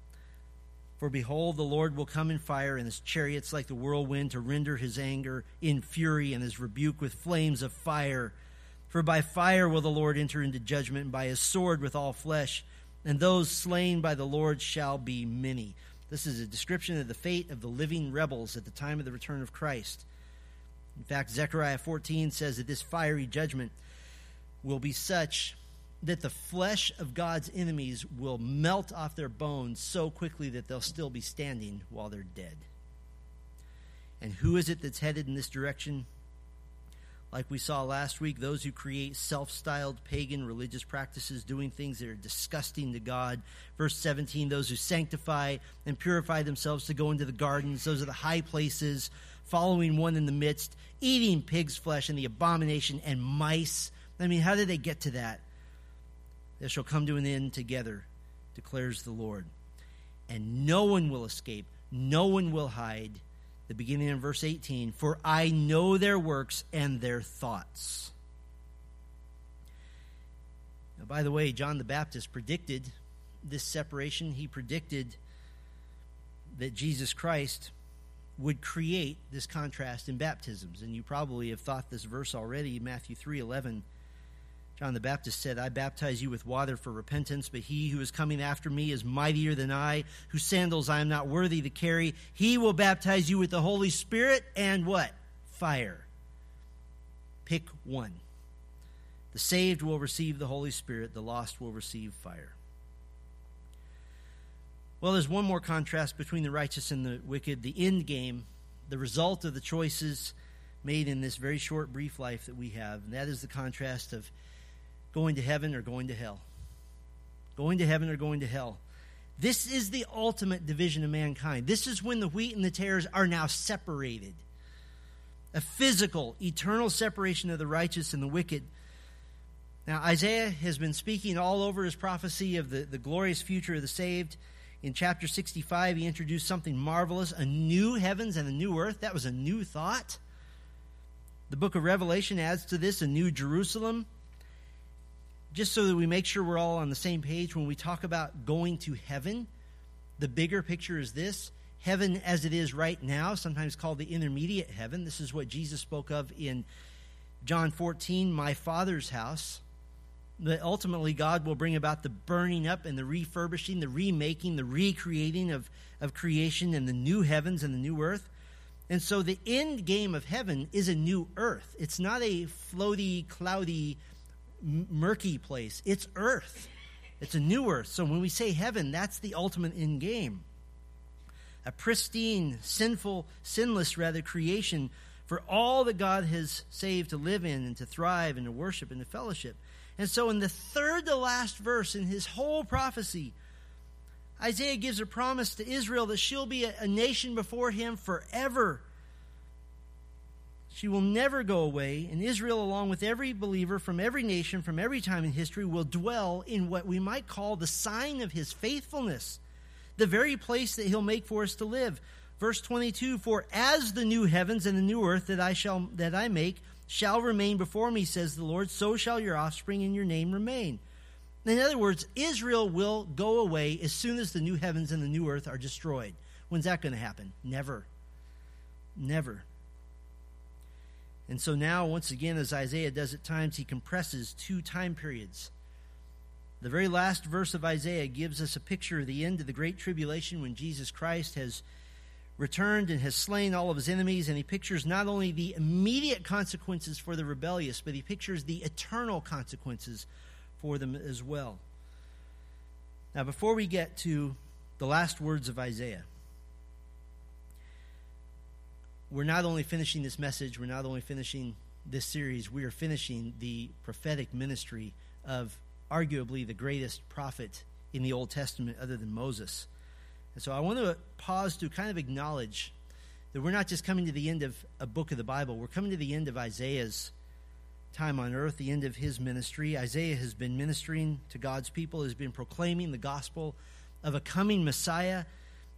For behold, the Lord will come in fire, and his chariots like the whirlwind to render his anger in fury, and his rebuke with flames of fire. For by fire will the Lord enter into judgment, and by his sword with all flesh, and those slain by the Lord shall be many. This is a description of the fate of the living rebels at the time of the return of Christ. In fact, Zechariah 14 says that this fiery judgment will be such that the flesh of God's enemies will melt off their bones so quickly that they'll still be standing while they're dead. And who is it that's headed in this direction? Like we saw last week, those who create self styled pagan religious practices, doing things that are disgusting to God. Verse 17, those who sanctify and purify themselves to go into the gardens, those are the high places, following one in the midst, eating pig's flesh and the abomination and mice. I mean, how did they get to that? They shall come to an end together, declares the Lord. And no one will escape, no one will hide the beginning in verse 18 For I know their works and their thoughts. Now, by the way, John the Baptist predicted this separation. He predicted that Jesus Christ would create this contrast in baptisms. And you probably have thought this verse already, Matthew 3 11 John the Baptist said, I baptize you with water for repentance, but he who is coming after me is mightier than I, whose sandals I am not worthy to carry. He will baptize you with the Holy Spirit and what? Fire. Pick one. The saved will receive the Holy Spirit, the lost will receive fire. Well, there's one more contrast between the righteous and the wicked. The end game, the result of the choices made in this very short, brief life that we have, and that is the contrast of going to heaven or going to hell. Going to heaven or going to hell. This is the ultimate division of mankind. This is when the wheat and the tares are now separated. A physical, eternal separation of the righteous and the wicked. Now, Isaiah has been speaking all over his prophecy of the, the glorious future of the saved. In chapter 65, he introduced something marvelous a new heavens and a new earth. That was a new thought. The book of Revelation adds to this a new Jerusalem just so that we make sure we're all on the same page when we talk about going to heaven, the bigger picture is this heaven as it is right now, sometimes called the intermediate heaven. This is what Jesus spoke of in John 14, my Father's house. That ultimately God will bring about the burning up and the refurbishing, the remaking, the recreating of, of creation and the new heavens and the new earth. And so the end game of heaven is a new earth. It's not a floaty, cloudy murky place. It's earth. It's a new earth. So when we say heaven, that's the ultimate end game. A pristine, sinful, sinless rather creation for all that God has saved to live in and to thrive and to worship and to fellowship. And so in the third to last verse in his whole prophecy, Isaiah gives a promise to Israel that she'll be a, a nation before him forever she will never go away, and Israel, along with every believer from every nation, from every time in history, will dwell in what we might call the sign of his faithfulness, the very place that he'll make for us to live. Verse 22 For as the new heavens and the new earth that I, shall, that I make shall remain before me, says the Lord, so shall your offspring and your name remain. In other words, Israel will go away as soon as the new heavens and the new earth are destroyed. When's that going to happen? Never. Never. And so now, once again, as Isaiah does at times, he compresses two time periods. The very last verse of Isaiah gives us a picture of the end of the Great Tribulation when Jesus Christ has returned and has slain all of his enemies, and he pictures not only the immediate consequences for the rebellious, but he pictures the eternal consequences for them as well. Now, before we get to the last words of Isaiah, we're not only finishing this message, we're not only finishing this series, we are finishing the prophetic ministry of arguably the greatest prophet in the Old Testament other than Moses. And so I want to pause to kind of acknowledge that we're not just coming to the end of a book of the Bible, we're coming to the end of Isaiah's time on earth, the end of his ministry. Isaiah has been ministering to God's people, has been proclaiming the gospel of a coming Messiah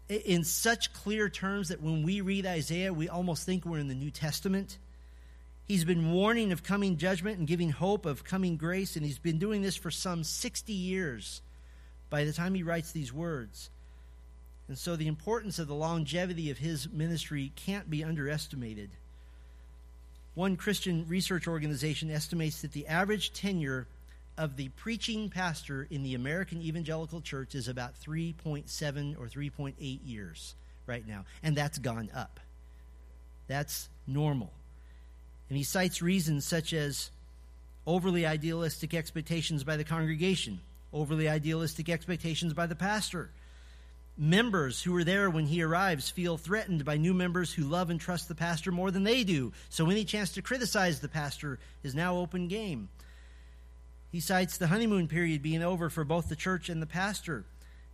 in such clear terms that when we read Isaiah, we almost think we're in the New Testament. He's been warning of coming judgment and giving hope of coming grace, and he's been doing this for some 60 years by the time he writes these words. And so the importance of the longevity of his ministry can't be underestimated. One Christian research organization estimates that the average tenure of the preaching pastor in the American evangelical church is about 3.7 or 3.8 years right now, and that's gone up. That's normal. And he cites reasons such as overly idealistic expectations by the congregation, overly idealistic expectations by the pastor. Members who are there when he arrives feel threatened by new members who love and trust the pastor more than they do, so any chance to criticize the pastor is now open game. He cites the honeymoon period being over for both the church and the pastor.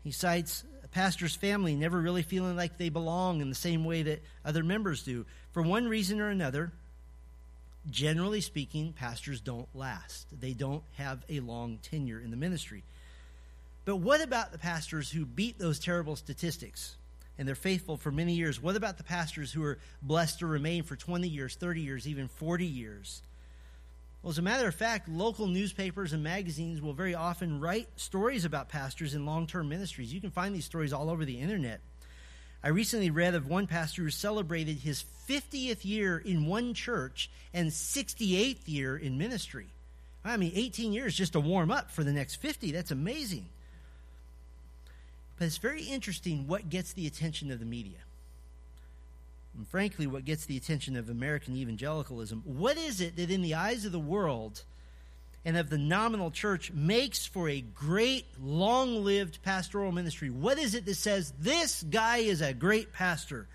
He cites a pastor's family never really feeling like they belong in the same way that other members do. For one reason or another, generally speaking, pastors don't last. They don't have a long tenure in the ministry. But what about the pastors who beat those terrible statistics and they're faithful for many years? What about the pastors who are blessed to remain for 20 years, 30 years, even 40 years? Well, as a matter of fact, local newspapers and magazines will very often write stories about pastors in long term ministries. You can find these stories all over the internet. I recently read of one pastor who celebrated his 50th year in one church and 68th year in ministry. I mean, 18 years just to warm up for the next 50. That's amazing. But it's very interesting what gets the attention of the media and frankly, what gets the attention of American evangelicalism. What is it that, in the eyes of the world and of the nominal church, makes for a great, long lived pastoral ministry? What is it that says this guy is a great pastor?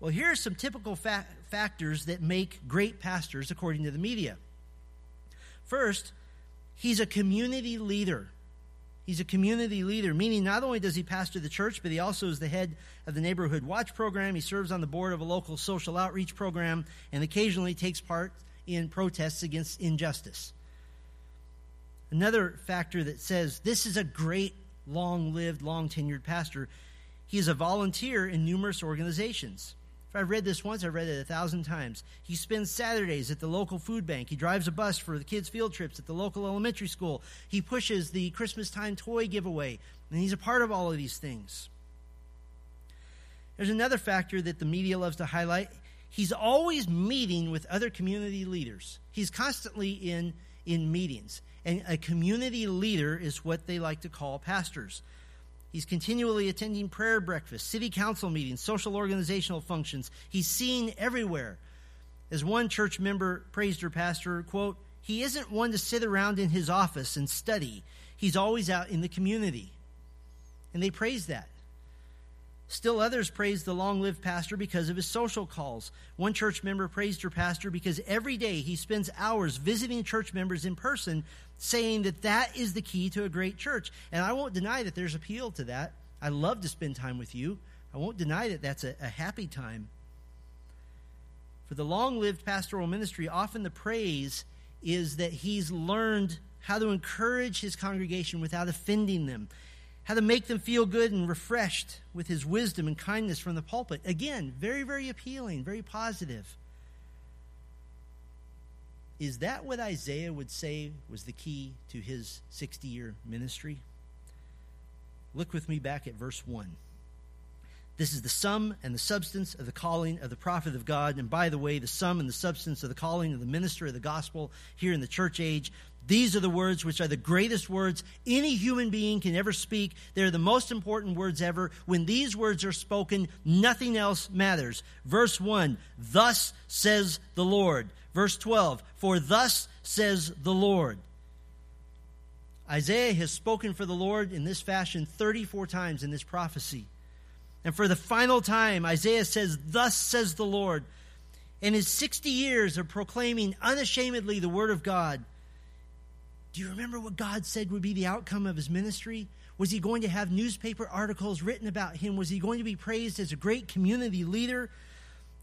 Well, here are some typical fa- factors that make great pastors according to the media. First, he's a community leader. He's a community leader, meaning not only does he pastor the church, but he also is the head of the Neighborhood Watch program. He serves on the board of a local social outreach program and occasionally takes part in protests against injustice. Another factor that says this is a great, long lived, long tenured pastor, he is a volunteer in numerous organizations. If I've read this once, I've read it a thousand times. He spends Saturdays at the local food bank. He drives a bus for the kids' field trips at the local elementary school. He pushes the Christmas time toy giveaway, and he's a part of all of these things. There's another factor that the media loves to highlight. He's always meeting with other community leaders. He's constantly in, in meetings. And a community leader is what they like to call pastors. He's continually attending prayer breakfasts, city council meetings, social organizational functions. He's seen everywhere. As one church member praised her pastor, quote, he isn't one to sit around in his office and study. He's always out in the community. And they praise that. Still others praised the long lived pastor because of his social calls. One church member praised her pastor because every day he spends hours visiting church members in person, saying that that is the key to a great church. And I won't deny that there's appeal to that. I love to spend time with you. I won't deny that that's a, a happy time. For the long lived pastoral ministry, often the praise is that he's learned how to encourage his congregation without offending them how to make them feel good and refreshed with his wisdom and kindness from the pulpit. Again, very, very appealing, very positive. Is that what Isaiah would say was the key to his 60 year ministry? Look with me back at verse 1. This is the sum and the substance of the calling of the prophet of God. And by the way, the sum and the substance of the calling of the minister of the gospel here in the church age. These are the words which are the greatest words any human being can ever speak. They're the most important words ever. When these words are spoken, nothing else matters. Verse 1 Thus says the Lord. Verse 12 For thus says the Lord. Isaiah has spoken for the Lord in this fashion 34 times in this prophecy. And for the final time, Isaiah says, Thus says the Lord. In his 60 years of proclaiming unashamedly the word of God, do you remember what God said would be the outcome of his ministry? Was he going to have newspaper articles written about him? Was he going to be praised as a great community leader?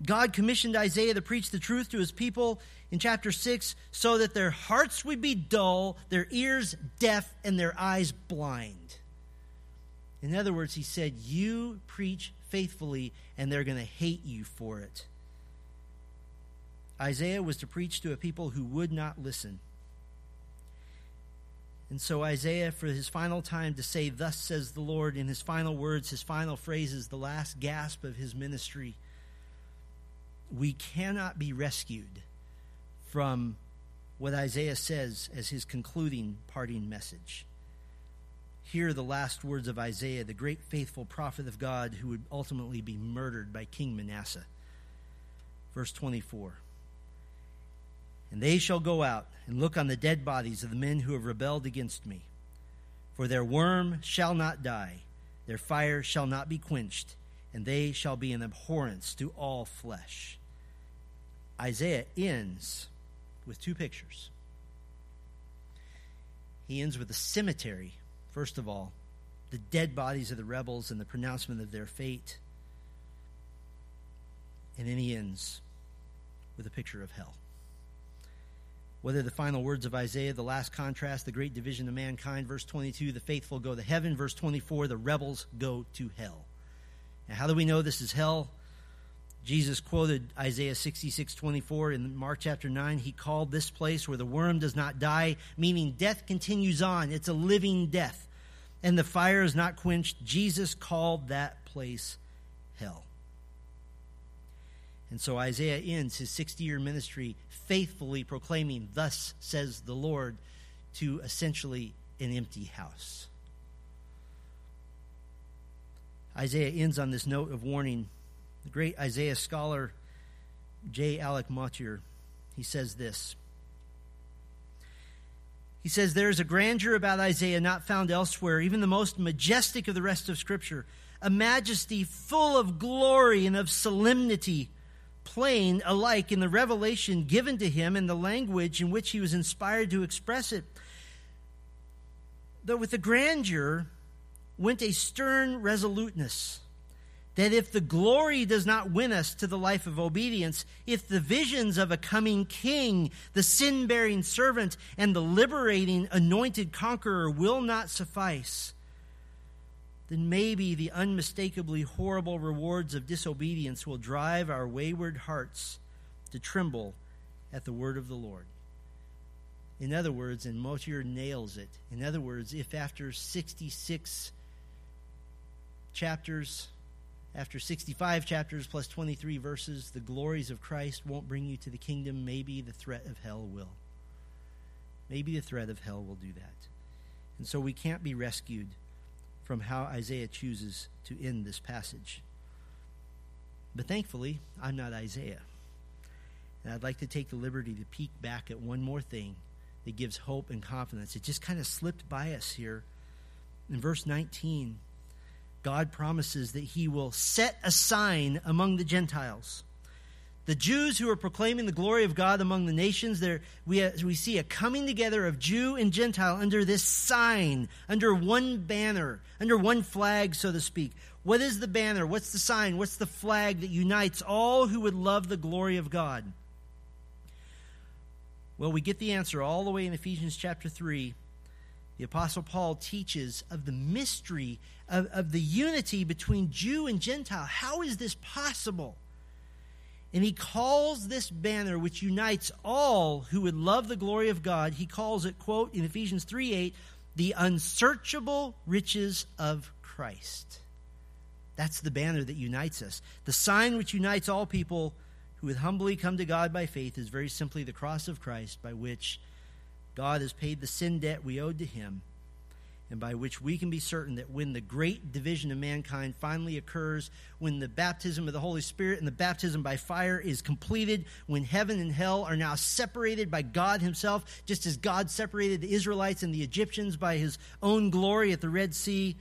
God commissioned Isaiah to preach the truth to his people in chapter 6 so that their hearts would be dull, their ears deaf, and their eyes blind. In other words, he said, You preach faithfully, and they're going to hate you for it. Isaiah was to preach to a people who would not listen. And so, Isaiah, for his final time to say, Thus says the Lord, in his final words, his final phrases, the last gasp of his ministry, we cannot be rescued from what Isaiah says as his concluding parting message hear the last words of Isaiah, the great faithful prophet of God who would ultimately be murdered by King Manasseh. Verse 24 And they shall go out and look on the dead bodies of the men who have rebelled against me. For their worm shall not die, their fire shall not be quenched, and they shall be an abhorrence to all flesh. Isaiah ends with two pictures. He ends with a cemetery First of all, the dead bodies of the rebels and the pronouncement of their fate. And then he ends with a picture of hell. Whether the final words of Isaiah, the last contrast, the great division of mankind, verse 22, the faithful go to heaven, verse 24, the rebels go to hell. Now, how do we know this is hell? Jesus quoted Isaiah 66 24 in Mark chapter 9. He called this place where the worm does not die, meaning death continues on. It's a living death. And the fire is not quenched. Jesus called that place hell. And so Isaiah ends his 60 year ministry faithfully proclaiming, Thus says the Lord, to essentially an empty house. Isaiah ends on this note of warning the great Isaiah scholar J. Alec Motyer, he says this. He says, There is a grandeur about Isaiah not found elsewhere, even the most majestic of the rest of Scripture, a majesty full of glory and of solemnity, plain alike in the revelation given to him and the language in which he was inspired to express it. Though with the grandeur went a stern resoluteness that if the glory does not win us to the life of obedience, if the visions of a coming king, the sin bearing servant, and the liberating anointed conqueror will not suffice, then maybe the unmistakably horrible rewards of disobedience will drive our wayward hearts to tremble at the word of the Lord. In other words, and Motyer nails it. In other words, if after 66 chapters, after 65 chapters plus 23 verses, the glories of Christ won't bring you to the kingdom. Maybe the threat of hell will. Maybe the threat of hell will do that. And so we can't be rescued from how Isaiah chooses to end this passage. But thankfully, I'm not Isaiah. And I'd like to take the liberty to peek back at one more thing that gives hope and confidence. It just kind of slipped by us here. In verse 19, God promises that he will set a sign among the Gentiles. The Jews who are proclaiming the glory of God among the nations, there we, uh, we see a coming together of Jew and Gentile under this sign, under one banner, under one flag, so to speak. What is the banner? What's the sign? What's the flag that unites all who would love the glory of God? Well, we get the answer all the way in Ephesians chapter 3 the Apostle Paul teaches of the mystery of, of the unity between Jew and Gentile. How is this possible? And he calls this banner, which unites all who would love the glory of God, he calls it, quote, in Ephesians 3 8, the unsearchable riches of Christ. That's the banner that unites us. The sign which unites all people who would humbly come to God by faith is very simply the cross of Christ, by which God has paid the sin debt we owed to him, and by which we can be certain that when the great division of mankind finally occurs, when the baptism of the Holy Spirit and the baptism by fire is completed, when heaven and hell are now separated by God Himself, just as God separated the Israelites and the Egyptians by His own glory at the Red Sea,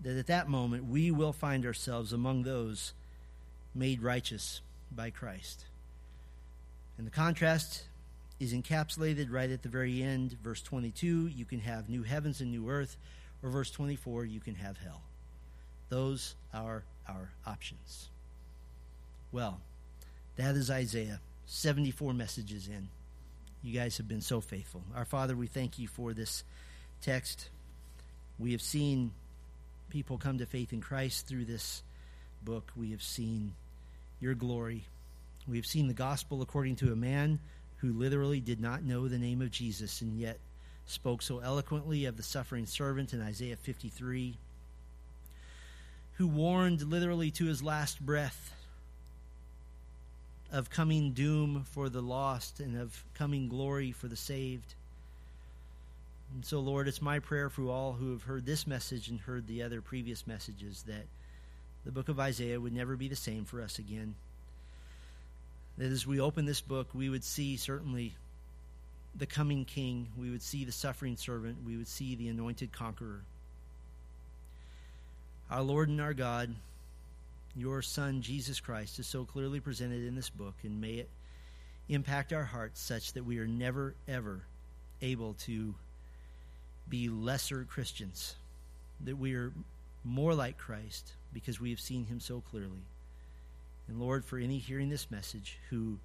that at that moment we will find ourselves among those made righteous by Christ. And the contrast is encapsulated right at the very end. Verse 22, you can have new heavens and new earth. Or verse 24, you can have hell. Those are our options. Well, that is Isaiah. 74 messages in. You guys have been so faithful. Our Father, we thank you for this text. We have seen people come to faith in Christ through this book. We have seen your glory. We have seen the gospel according to a man who literally did not know the name of Jesus and yet spoke so eloquently of the suffering servant in Isaiah 53, who warned literally to his last breath of coming doom for the lost and of coming glory for the saved. And so, Lord, it's my prayer for all who have heard this message and heard the other previous messages that the book of Isaiah would never be the same for us again that as we open this book, we would see certainly the coming king, we would see the suffering servant, we would see the anointed conqueror. Our Lord and our God, your Son, Jesus Christ, is so clearly presented in this book, and may it impact our hearts such that we are never, ever able to be lesser Christians, that we are more like Christ because we have seen him so clearly. And Lord, for any hearing this message who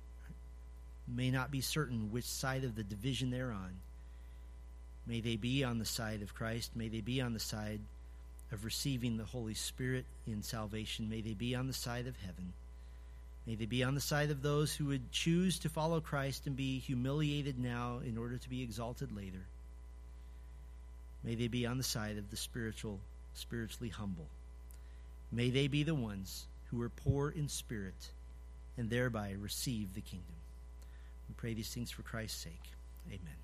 may not be certain which side of the division they're on, may they be on the side of Christ. May they be on the side of receiving the Holy Spirit in salvation. May they be on the side of heaven. May they be on the side of those who would choose to follow Christ and be humiliated now in order to be exalted later. May they be on the side of the spiritual, spiritually humble. May they be the ones who are poor in spirit and thereby receive the kingdom. We pray these things for Christ's sake. Amen.